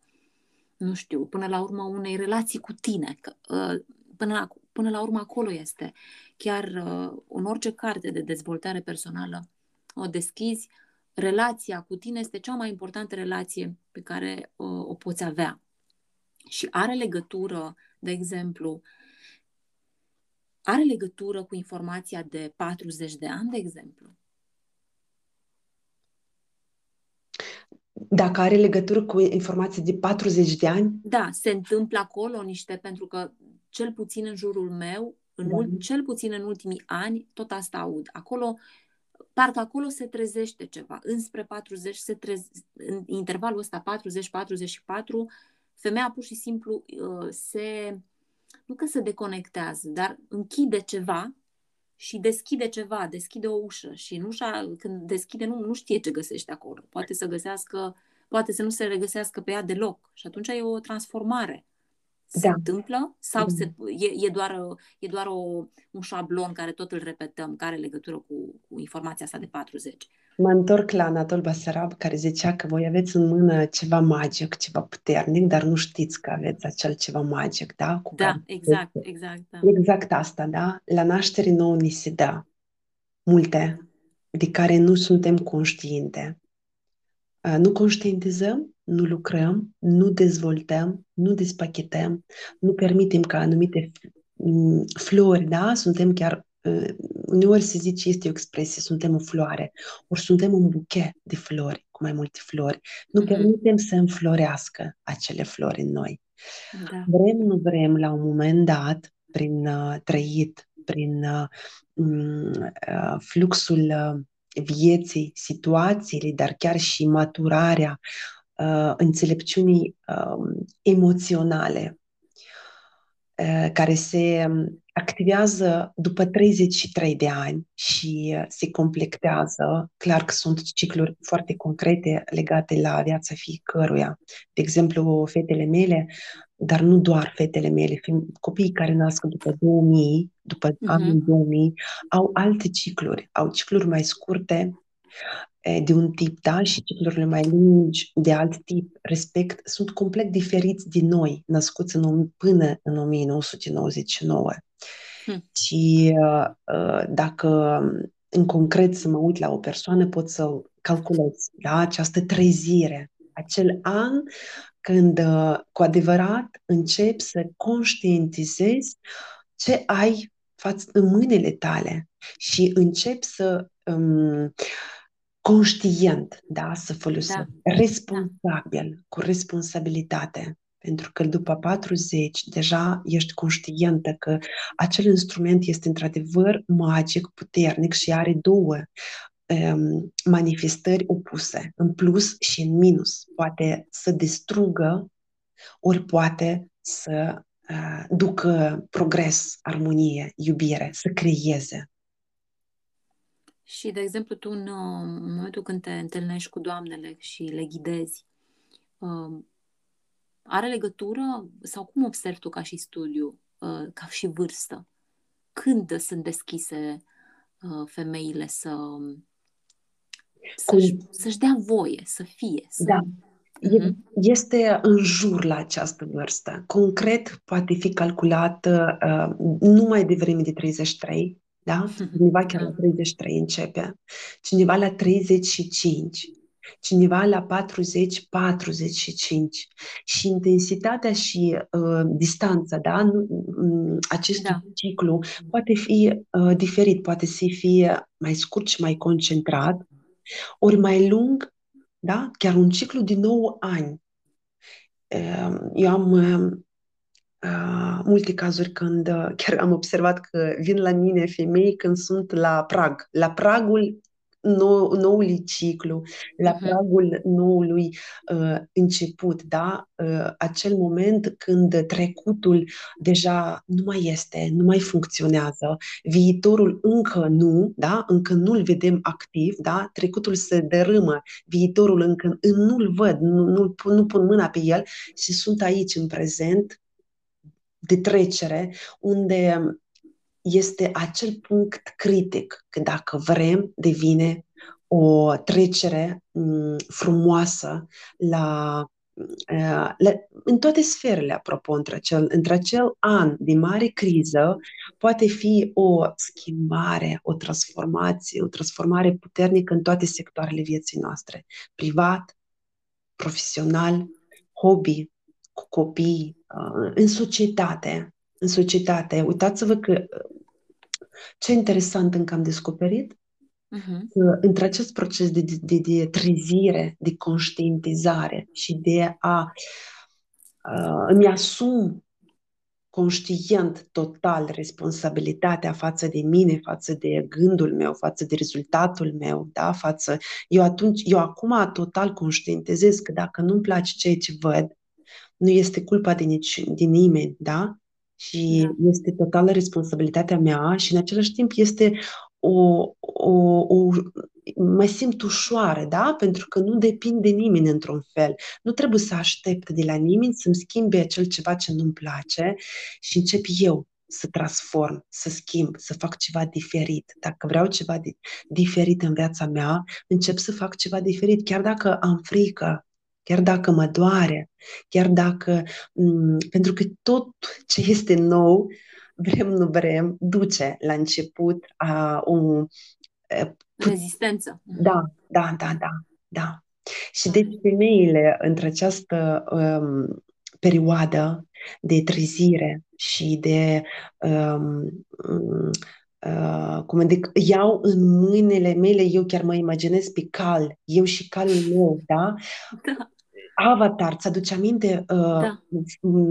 nu știu, până la urmă unei relații cu tine. Că, uh, până, la, până la urmă acolo este. Chiar uh, în orice carte de dezvoltare personală o deschizi, relația cu tine este cea mai importantă relație pe care uh, o poți avea. Și are legătură, de exemplu, are legătură cu informația de 40 de ani, de exemplu? Dacă are legătură cu informații de 40 de ani, Da, se întâmplă acolo niște, pentru că cel puțin în jurul meu, În da. mult, cel puțin în ultimii ani, tot asta aud. Acolo, parcă acolo se trezește ceva. Înspre 40, se treze, în intervalul ăsta 40-44, femeia pur și simplu uh, se, nu că se deconectează, dar închide ceva și deschide ceva, deschide o ușă și în ușa, când deschide, nu, nu știe ce găsește acolo. Poate să găsească, poate să nu se regăsească pe ea deloc. Și atunci e o transformare. Se da. întâmplă sau mm. se, e, e doar, e doar o, un șablon care tot îl repetăm, care are legătură cu, cu informația asta de 40? Mă întorc la Anatol Basarab, care zicea că voi aveți în mână ceva magic, ceva puternic, dar nu știți că aveți acel ceva magic, da? Cu da, exact, exact. Da. Exact asta, da? La naștere nouă ni se dă multe de care nu suntem conștiente. Nu conștientizăm, nu lucrăm, nu dezvoltăm, nu despachetăm, nu permitem ca anumite flori, da? Suntem chiar uneori se zice, este o expresie, suntem o floare, ori suntem un buchet de flori, cu mai multe flori. Nu mm-hmm. permitem să înflorească acele flori în noi. Da. Vrem, nu vrem, la un moment dat, prin uh, trăit, prin uh, uh, fluxul uh, vieții, situațiile, dar chiar și maturarea uh, înțelepciunii uh, emoționale, uh, care se um, activează după 33 de ani și uh, se completează. Clar că sunt cicluri foarte concrete legate la viața fiecăruia. De exemplu, fetele mele, dar nu doar fetele mele, copiii care nasc după 2000, după uh-huh. anul 2000, au alte cicluri, au cicluri mai scurte, de un tip, da, și ciclurile mai lungi de alt tip, respect, sunt complet diferiți din noi, născuți în, până în 1999. Hmm. Și uh, uh, dacă în concret să mă uit la o persoană, pot să calculez da, această trezire, acel an când uh, cu adevărat începi să conștientizezi ce ai față în mâinile tale și începi să um, conștient, da, să folosești, da. responsabil, da. cu responsabilitate. Pentru că după 40 deja ești conștientă că acel instrument este într-adevăr magic, puternic și are două um, manifestări opuse, în plus și în minus. Poate să distrugă, ori poate să uh, ducă progres, armonie, iubire, să creeze. Și, de exemplu, tu în, în momentul când te întâlnești cu doamnele și le ghidezi, um, are legătură sau cum observi tu ca și studiu, uh, ca și vârstă? Când sunt deschise uh, femeile să să-și, să-și dea voie, să fie? Să... Da. Uh-huh. Este în jur la această vârstă. Concret, poate fi calculată uh, numai de vreme de 33, da? Cineva chiar la 33 da. începe, cineva la 35, cineva la 40, 45 și intensitatea și uh, distanța, da, acest da. ciclu poate fi uh, diferit, poate să fie mai scurt și mai concentrat, ori mai lung, da, chiar un ciclu de 9 ani. Uh, eu am uh, multe cazuri când uh, chiar am observat că vin la mine femei când sunt la prag, la pragul nou, noului ciclu, la uh-huh. pragul noului uh, început, da? Uh, acel moment când trecutul deja nu mai este, nu mai funcționează, viitorul încă nu, da? Încă nu-l vedem activ, da? Trecutul se dărâmă, viitorul încă nu-l văd, nu, nu, nu pun mâna pe el și sunt aici în prezent de trecere, unde este acel punct critic, că dacă vrem, devine o trecere mm, frumoasă la, eh, la, în toate sferele, apropo, între acel, între acel an de mare criză, poate fi o schimbare, o transformație, o transformare puternică în toate sectoarele vieții noastre, privat, profesional, hobby, cu copii, uh, în societate. În societate. Uitați-vă că ce interesant încă am descoperit, uh-huh. că între acest proces de, de, de trezire, de conștientizare și de a uh, îmi asum conștient total responsabilitatea față de mine, față de gândul meu, față de rezultatul meu, da, față... Eu atunci, eu acum total conștientizez că dacă nu-mi place ceea ce văd, nu este culpa de, nici, de nimeni, da? Și da. este totală responsabilitatea mea și în același timp este o, o, o, mă simt ușoară, da? Pentru că nu depind de nimeni într-un fel. Nu trebuie să aștept de la nimeni să-mi schimbe acel ceva ce nu-mi place și încep eu să transform, să schimb, să fac ceva diferit. Dacă vreau ceva de, diferit în viața mea, încep să fac ceva diferit, chiar dacă am frică, chiar dacă mă doare, chiar dacă... M- pentru că tot ce este nou, vrem, nu vrem, duce la început a un... Rezistență. Da, da, da, da, da. Și deci femeile între această um, perioadă de trezire și de um, uh, cum adic, iau în mâinile mele, eu chiar mă imaginez pe cal, eu și calul meu, da? da. Avatar, ți-aduce aminte uh, da.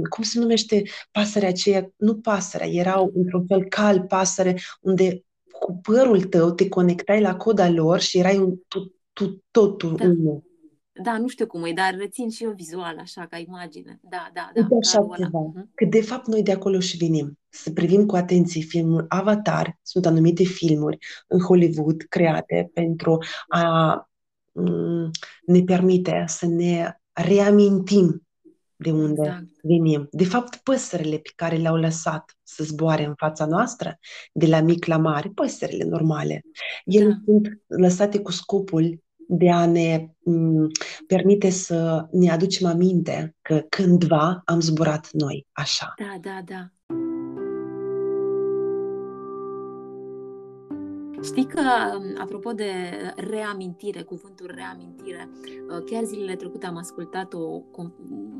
cum se numește pasărea aceea? Nu pasărea, erau într-un fel cal, pasăre, unde cu părul tău te conectai la coda lor și erai un tu, tu totul da. unul. Da, nu știu cum e, dar rețin și eu vizual, așa, ca imagine. Da, da, da. Uite așa ceva. Uh-huh. Că de fapt noi de acolo și venim. Să privim cu atenție filmul Avatar. Sunt anumite filmuri în Hollywood create pentru a mm, ne permite să ne reamintim de unde exact. venim. De fapt, păsările pe care le-au lăsat să zboare în fața noastră, de la mic la mare, păsările normale, ele da. sunt lăsate cu scopul de a ne m- permite să ne aducem aminte că cândva am zburat noi așa. Da, da, da. Știi că, apropo de reamintire, cuvântul reamintire, uh, chiar zilele trecute am ascultat o,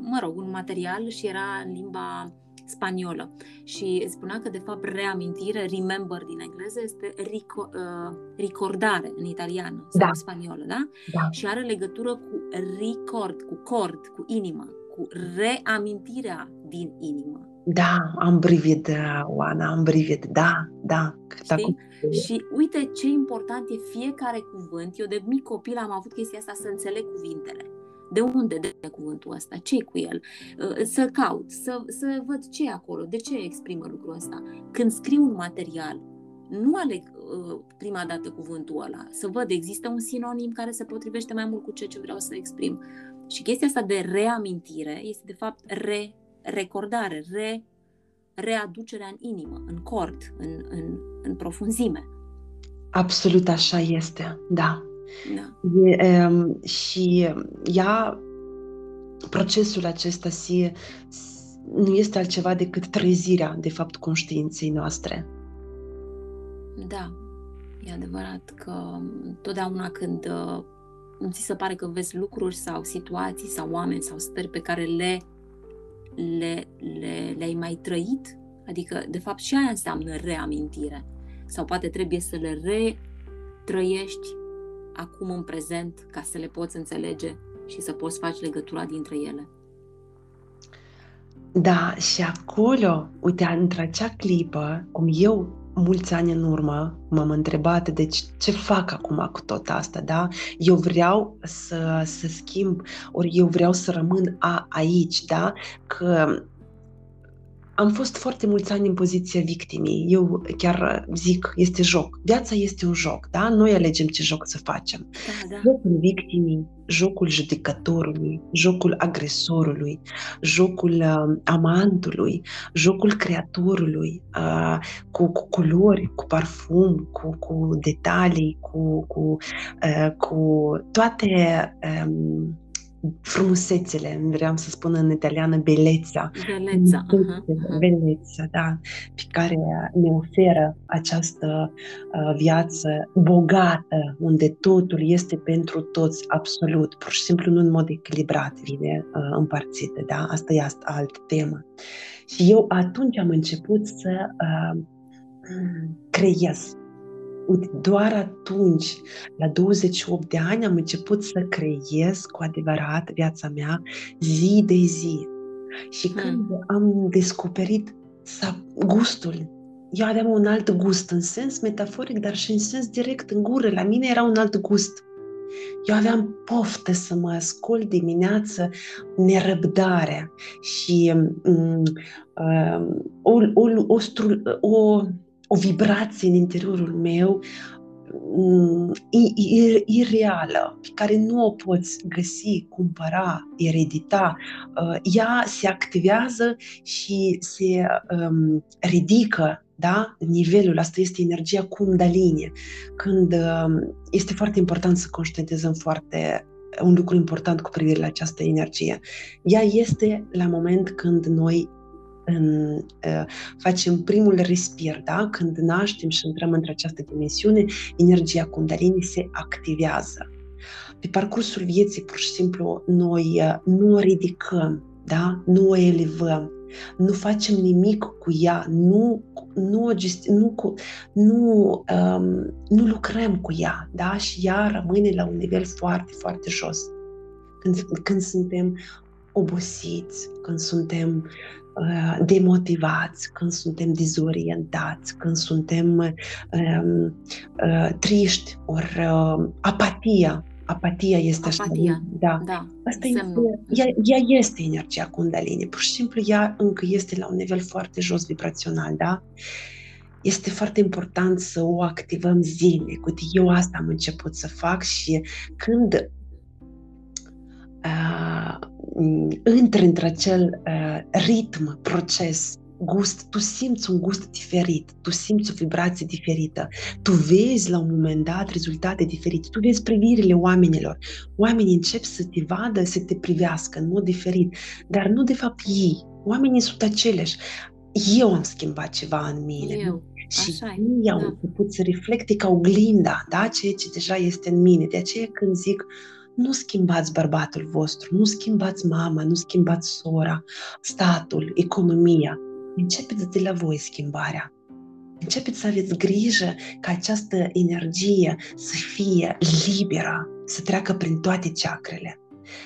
mă rog, un material și era în limba spaniolă și spunea că de fapt reamintire, remember din engleză, este rico, uh, ricordare în italiană sau da. în spaniolă, da? da? Și are legătură cu record, cu cord, cu inima, cu reamintirea din inimă. Da, am brivit, Oana, am brivit, da, da. Știi? Și uite ce important e fiecare cuvânt. Eu de mic copil am avut chestia asta să înțeleg cuvintele. De unde de cuvântul ăsta? ce cu el? Uh, să caut, să, să văd ce e acolo, de ce exprimă lucrul ăsta. Când scriu un material, nu aleg uh, prima dată cuvântul ăla, să văd, există un sinonim care se potrivește mai mult cu ceea ce vreau să exprim. Și chestia asta de reamintire este de fapt re recordare, re, readucerea în inimă, în cord, în, în, în profunzime. Absolut așa este, da. da. E, um, și ea, procesul acesta si, nu este altceva decât trezirea, de fapt, conștiinței noastre. Da, e adevărat că totdeauna când uh, ți se pare că vezi lucruri sau situații sau oameni sau stări pe care le le, le, le-ai mai trăit? Adică, de fapt, și aia înseamnă reamintire. Sau poate trebuie să le retrăiești acum în prezent ca să le poți înțelege și să poți face legătura dintre ele. Da, și acolo, uite, într acea clipă, cum eu mulți ani în urmă m-am întrebat, deci ce fac acum cu tot asta, da? Eu vreau să, să schimb, ori eu vreau să rămân a, aici, da? Că am fost foarte mulți ani în poziția victimii. Eu chiar zic, este joc. Viața este un joc, da? Noi alegem ce joc să facem. Da, da. Jocul victimii, jocul judecătorului, jocul agresorului, jocul uh, amantului, jocul creatorului, uh, cu, cu culori, cu parfum, cu, cu detalii, cu, cu, uh, cu toate um, frumusețele, vreau să spun în italiană beleța. Beleța, uh-huh. beleța, da, pe care ne oferă această uh, viață bogată, unde totul este pentru toți, absolut, pur și simplu nu în mod echilibrat vine uh, împărțită, da? Asta e asta, altă temă. Și eu atunci am început să uh, creez Uite, doar atunci, la 28 de ani, am început să creez cu adevărat viața mea zi de zi. Și hmm. când am descoperit Sa, gustul. Eu aveam un alt gust în sens metaforic, dar și în sens direct în gură. La mine era un alt gust. Eu aveam poftă să mă ascult dimineață nerăbdarea și um, o, o, o, o, o vibrație în interiorul meu um, ireală, pe care nu o poți găsi, cumpăra, eredita. Uh, ea se activează și se um, ridică da? Nivelul, asta este energia Kundalini. Când um, este foarte important să conștientizăm foarte un lucru important cu privire la această energie. Ea este la moment când noi în, uh, facem primul respir, da? când naștem și intrăm într această dimensiune, energia Kundalini se activează. Pe parcursul vieții, pur și simplu, noi uh, nu o ridicăm, da? nu o elevăm, nu facem nimic cu ea, nu, nu, nu, nu, um, nu lucrăm cu ea, da? Și ea rămâne la un nivel foarte, foarte jos. Când, când suntem obosiți, când suntem uh, demotivați, când suntem dezorientați, când suntem uh, uh, triști, ori uh, apatia, Apatia este Apatia. așa. Da. da. Asta este, ea, ea este energia Kundalini. Pur și simplu ea încă este la un nivel foarte jos vibrațional, da? Este foarte important să o activăm zilnic. Uite, eu asta am început să fac și când uh, intri într-acel uh, ritm, proces gust, tu simți un gust diferit, tu simți o vibrație diferită, tu vezi la un moment dat rezultate diferite, tu vezi privirile oamenilor. Oamenii încep să te vadă, să te privească în mod diferit, dar nu de fapt ei. Oamenii sunt aceleși. Eu am schimbat ceva în mine. Eu. Și ei au da. început să reflecte ca oglinda, da? ceea ce deja este în mine. De aceea când zic, nu schimbați bărbatul vostru, nu schimbați mama, nu schimbați sora, statul, economia începeți de la voi schimbarea. Începeți să aveți grijă ca această energie să fie liberă, să treacă prin toate ceacrele,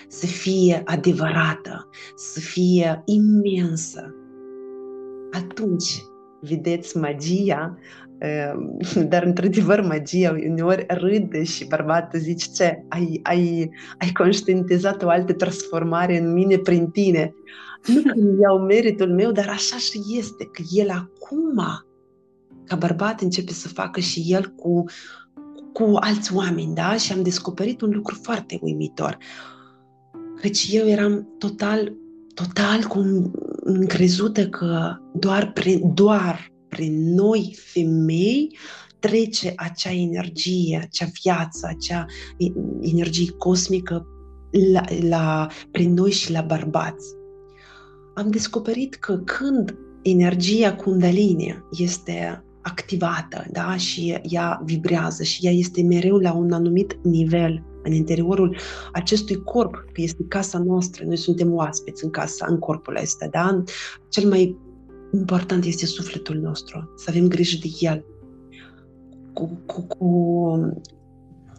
să fie adevărată, să fie imensă. Atunci vedeți magia, ehm, dar într-adevăr magia uneori râde și bărbatul zice ce, ai, ai, ai conștientizat o altă transformare în mine prin tine nu că îmi iau meritul meu, dar așa și este, că el acum, ca bărbat, începe să facă și el cu, cu alți oameni, da? Și am descoperit un lucru foarte uimitor. Căci eu eram total, total cum încrezută că doar prin, doar prin noi femei trece acea energie, acea viață, acea energie cosmică la, la, prin noi și la bărbați am descoperit că când energia Kundalini este activată da? și ea vibrează și ea este mereu la un anumit nivel în interiorul acestui corp, că este casa noastră, noi suntem oaspeți în casa, în corpul ăsta, da? Cel mai important este sufletul nostru, să avem grijă de el. Cu, cu, cu,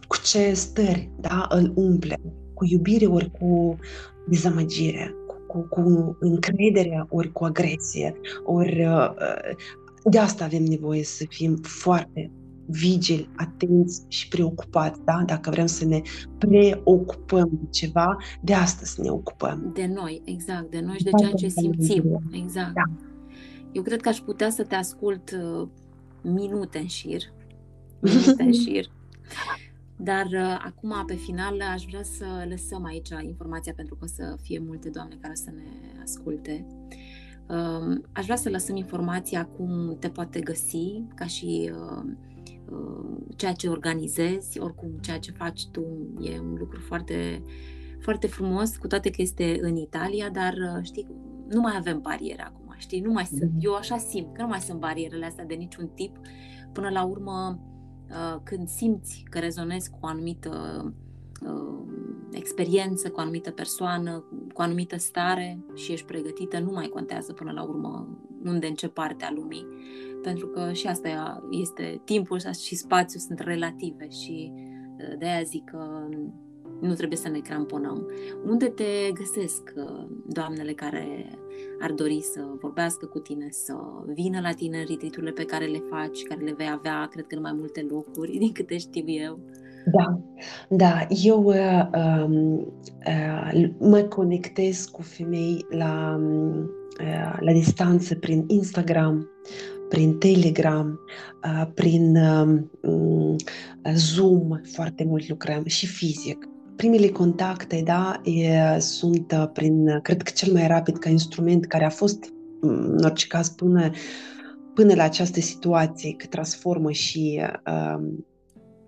cu ce stări da, îl umple, cu iubire ori cu dezamăgire, cu, cu încredere, ori cu agresie, ori uh, de asta avem nevoie să fim foarte vigili, atenți și preocupați, da? Dacă vrem să ne preocupăm de ceva, de asta să ne ocupăm. De noi, exact, de noi și de ceea ce simțim. Exact. Da. Eu cred că aș putea să te ascult uh, minute în șir, minute în șir, dar uh, acum, pe final, aș vrea să lăsăm aici informația pentru că o să fie multe doamne care să ne asculte. Uh, aș vrea să lăsăm informația cum te poate găsi, ca și uh, uh, ceea ce organizezi, oricum ceea ce faci tu e un lucru foarte, foarte frumos, cu toate că este în Italia, dar uh, știi, nu mai avem bariere acum, știi, nu mai sunt, mm. eu așa simt că nu mai sunt barierele astea de niciun tip, până la urmă Uh, când simți că rezonezi cu o anumită uh, experiență, cu o anumită persoană, cu o anumită stare și ești pregătită, nu mai contează până la urmă unde, în ce parte a lumii, pentru că și asta este timpul și spațiul sunt relative și uh, de aia zic că nu trebuie să ne cramponăm. Unde te găsesc uh, doamnele care ar dori să vorbească cu tine, să vină la tine în retreat pe care le faci, care le vei avea, cred că în mai multe locuri, din câte știu eu? Da, da, eu uh, um, uh, mă conectez cu femei la, uh, la distanță prin Instagram, prin Telegram, uh, prin um, uh, Zoom, foarte mult lucrăm și fizic. Primele contacte, da, e, sunt uh, prin, cred că cel mai rapid ca instrument care a fost, în orice caz, până, până la această situație, că transformă și uh,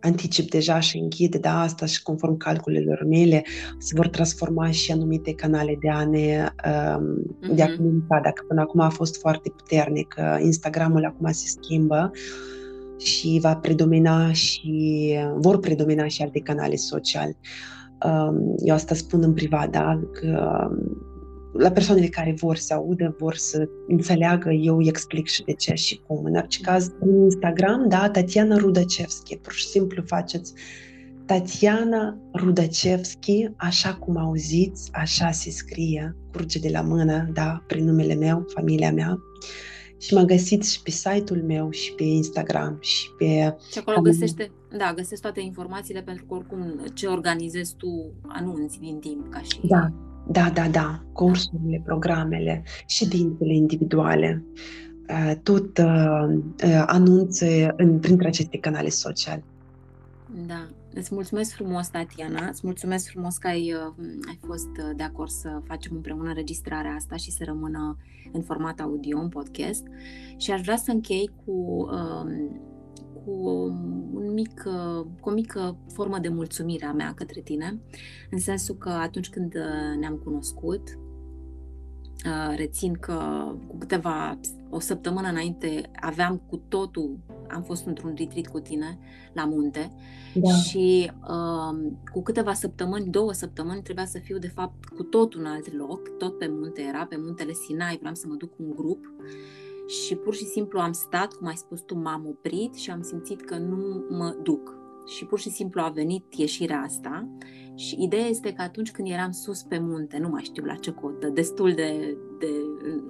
anticip deja și închid, da, asta și conform calculelor mele, se vor transforma și anumite canale de a ne um, uh-huh. de a comunica. Dacă până acum a fost foarte puternic, uh, Instagramul acum se schimbă și va predomina și vor predomina și alte canale sociale. Um, eu asta spun în privat, da, că la persoanele care vor să audă, vor să înțeleagă, eu îi explic și de ce și cum. În orice caz, în Instagram, da, Tatiana Rudacevski, pur și simplu faceți Tatiana Rudacevski, așa cum auziți, așa se scrie, curge de la mână, da, prin numele meu, familia mea. Și mă găsiți și pe site-ul meu și pe Instagram și pe... Și acolo găsește, da, găsești toate informațiile pentru că oricum ce organizezi tu anunți din timp ca și... Da, da, da, da, cursurile, programele, ședințele individuale, uh, tot uh, uh, anunțe în, printre aceste canale sociale. Da, îți mulțumesc frumos, Tatiana, îți mulțumesc frumos că ai, ai fost de acord să facem împreună înregistrarea asta și să rămână în format audio, în podcast. Și aș vrea să închei cu um, cu un mic, cu o mică formă de mulțumire a mea către tine, în sensul că atunci când uh, ne-am cunoscut, uh, rețin că cu câteva, o săptămână înainte aveam cu totul, am fost într-un retreat cu tine la munte da. și uh, cu câteva săptămâni, două săptămâni trebuia să fiu de fapt cu totul în alt loc, tot pe munte era, pe muntele Sinai, vreau să mă duc cu un grup și pur și simplu am stat, cum ai spus tu, m-am oprit și am simțit că nu mă duc. Și pur și simplu a venit ieșirea asta și ideea este că atunci când eram sus pe munte, nu mai știu la ce cotă, destul de, de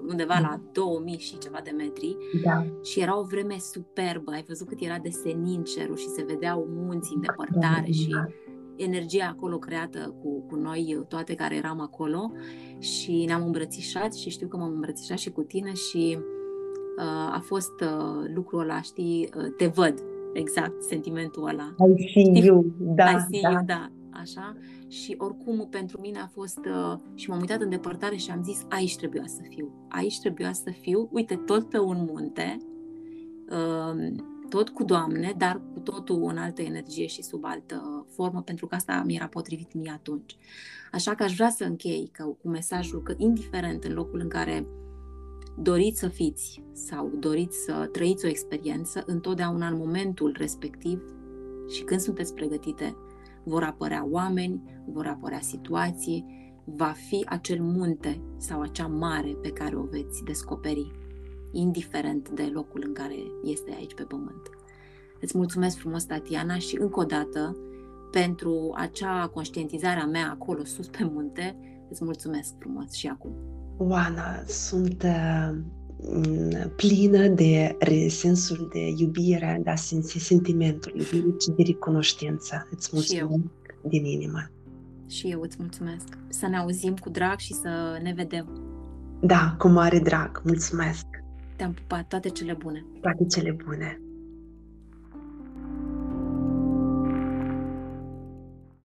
undeva la 2000 și ceva de metri da. și era o vreme superbă, ai văzut cât era de senin cerul și se vedeau munții în depărtare și energia acolo creată cu, cu noi toate care eram acolo și ne-am îmbrățișat și știu că m-am îmbrățișat și cu tine și Uh, a fost uh, lucrul ăla, știi, uh, te văd, exact, sentimentul ăla. I see știi? you, da, I see da. you, da, așa. Și oricum pentru mine a fost, și m-am uitat în depărtare și am zis, aici trebuia să fiu, aici trebuia să fiu, uite, tot pe un munte, um, tot cu Doamne, dar cu totul în altă energie și sub altă formă, pentru că asta mi era potrivit mie atunci. Așa că aș vrea să închei că, cu mesajul că, indiferent în locul în care doriți să fiți sau doriți să trăiți o experiență, întotdeauna în momentul respectiv și când sunteți pregătite, vor apărea oameni, vor apărea situații, va fi acel munte sau acea mare pe care o veți descoperi, indiferent de locul în care este aici pe pământ. Îți mulțumesc frumos, Tatiana, și încă o dată pentru acea conștientizare a mea acolo sus pe munte, îți mulțumesc frumos și acum. Oana, sunt uh, plină de sensul de iubire, da, sentimentul iubirii și de recunoștință. Îți mulțumesc din inimă. Și eu îți mulțumesc. Să ne auzim cu drag și să ne vedem. Da, cu mare drag. Mulțumesc. Te-am pupat. Toate cele bune. Toate cele bune.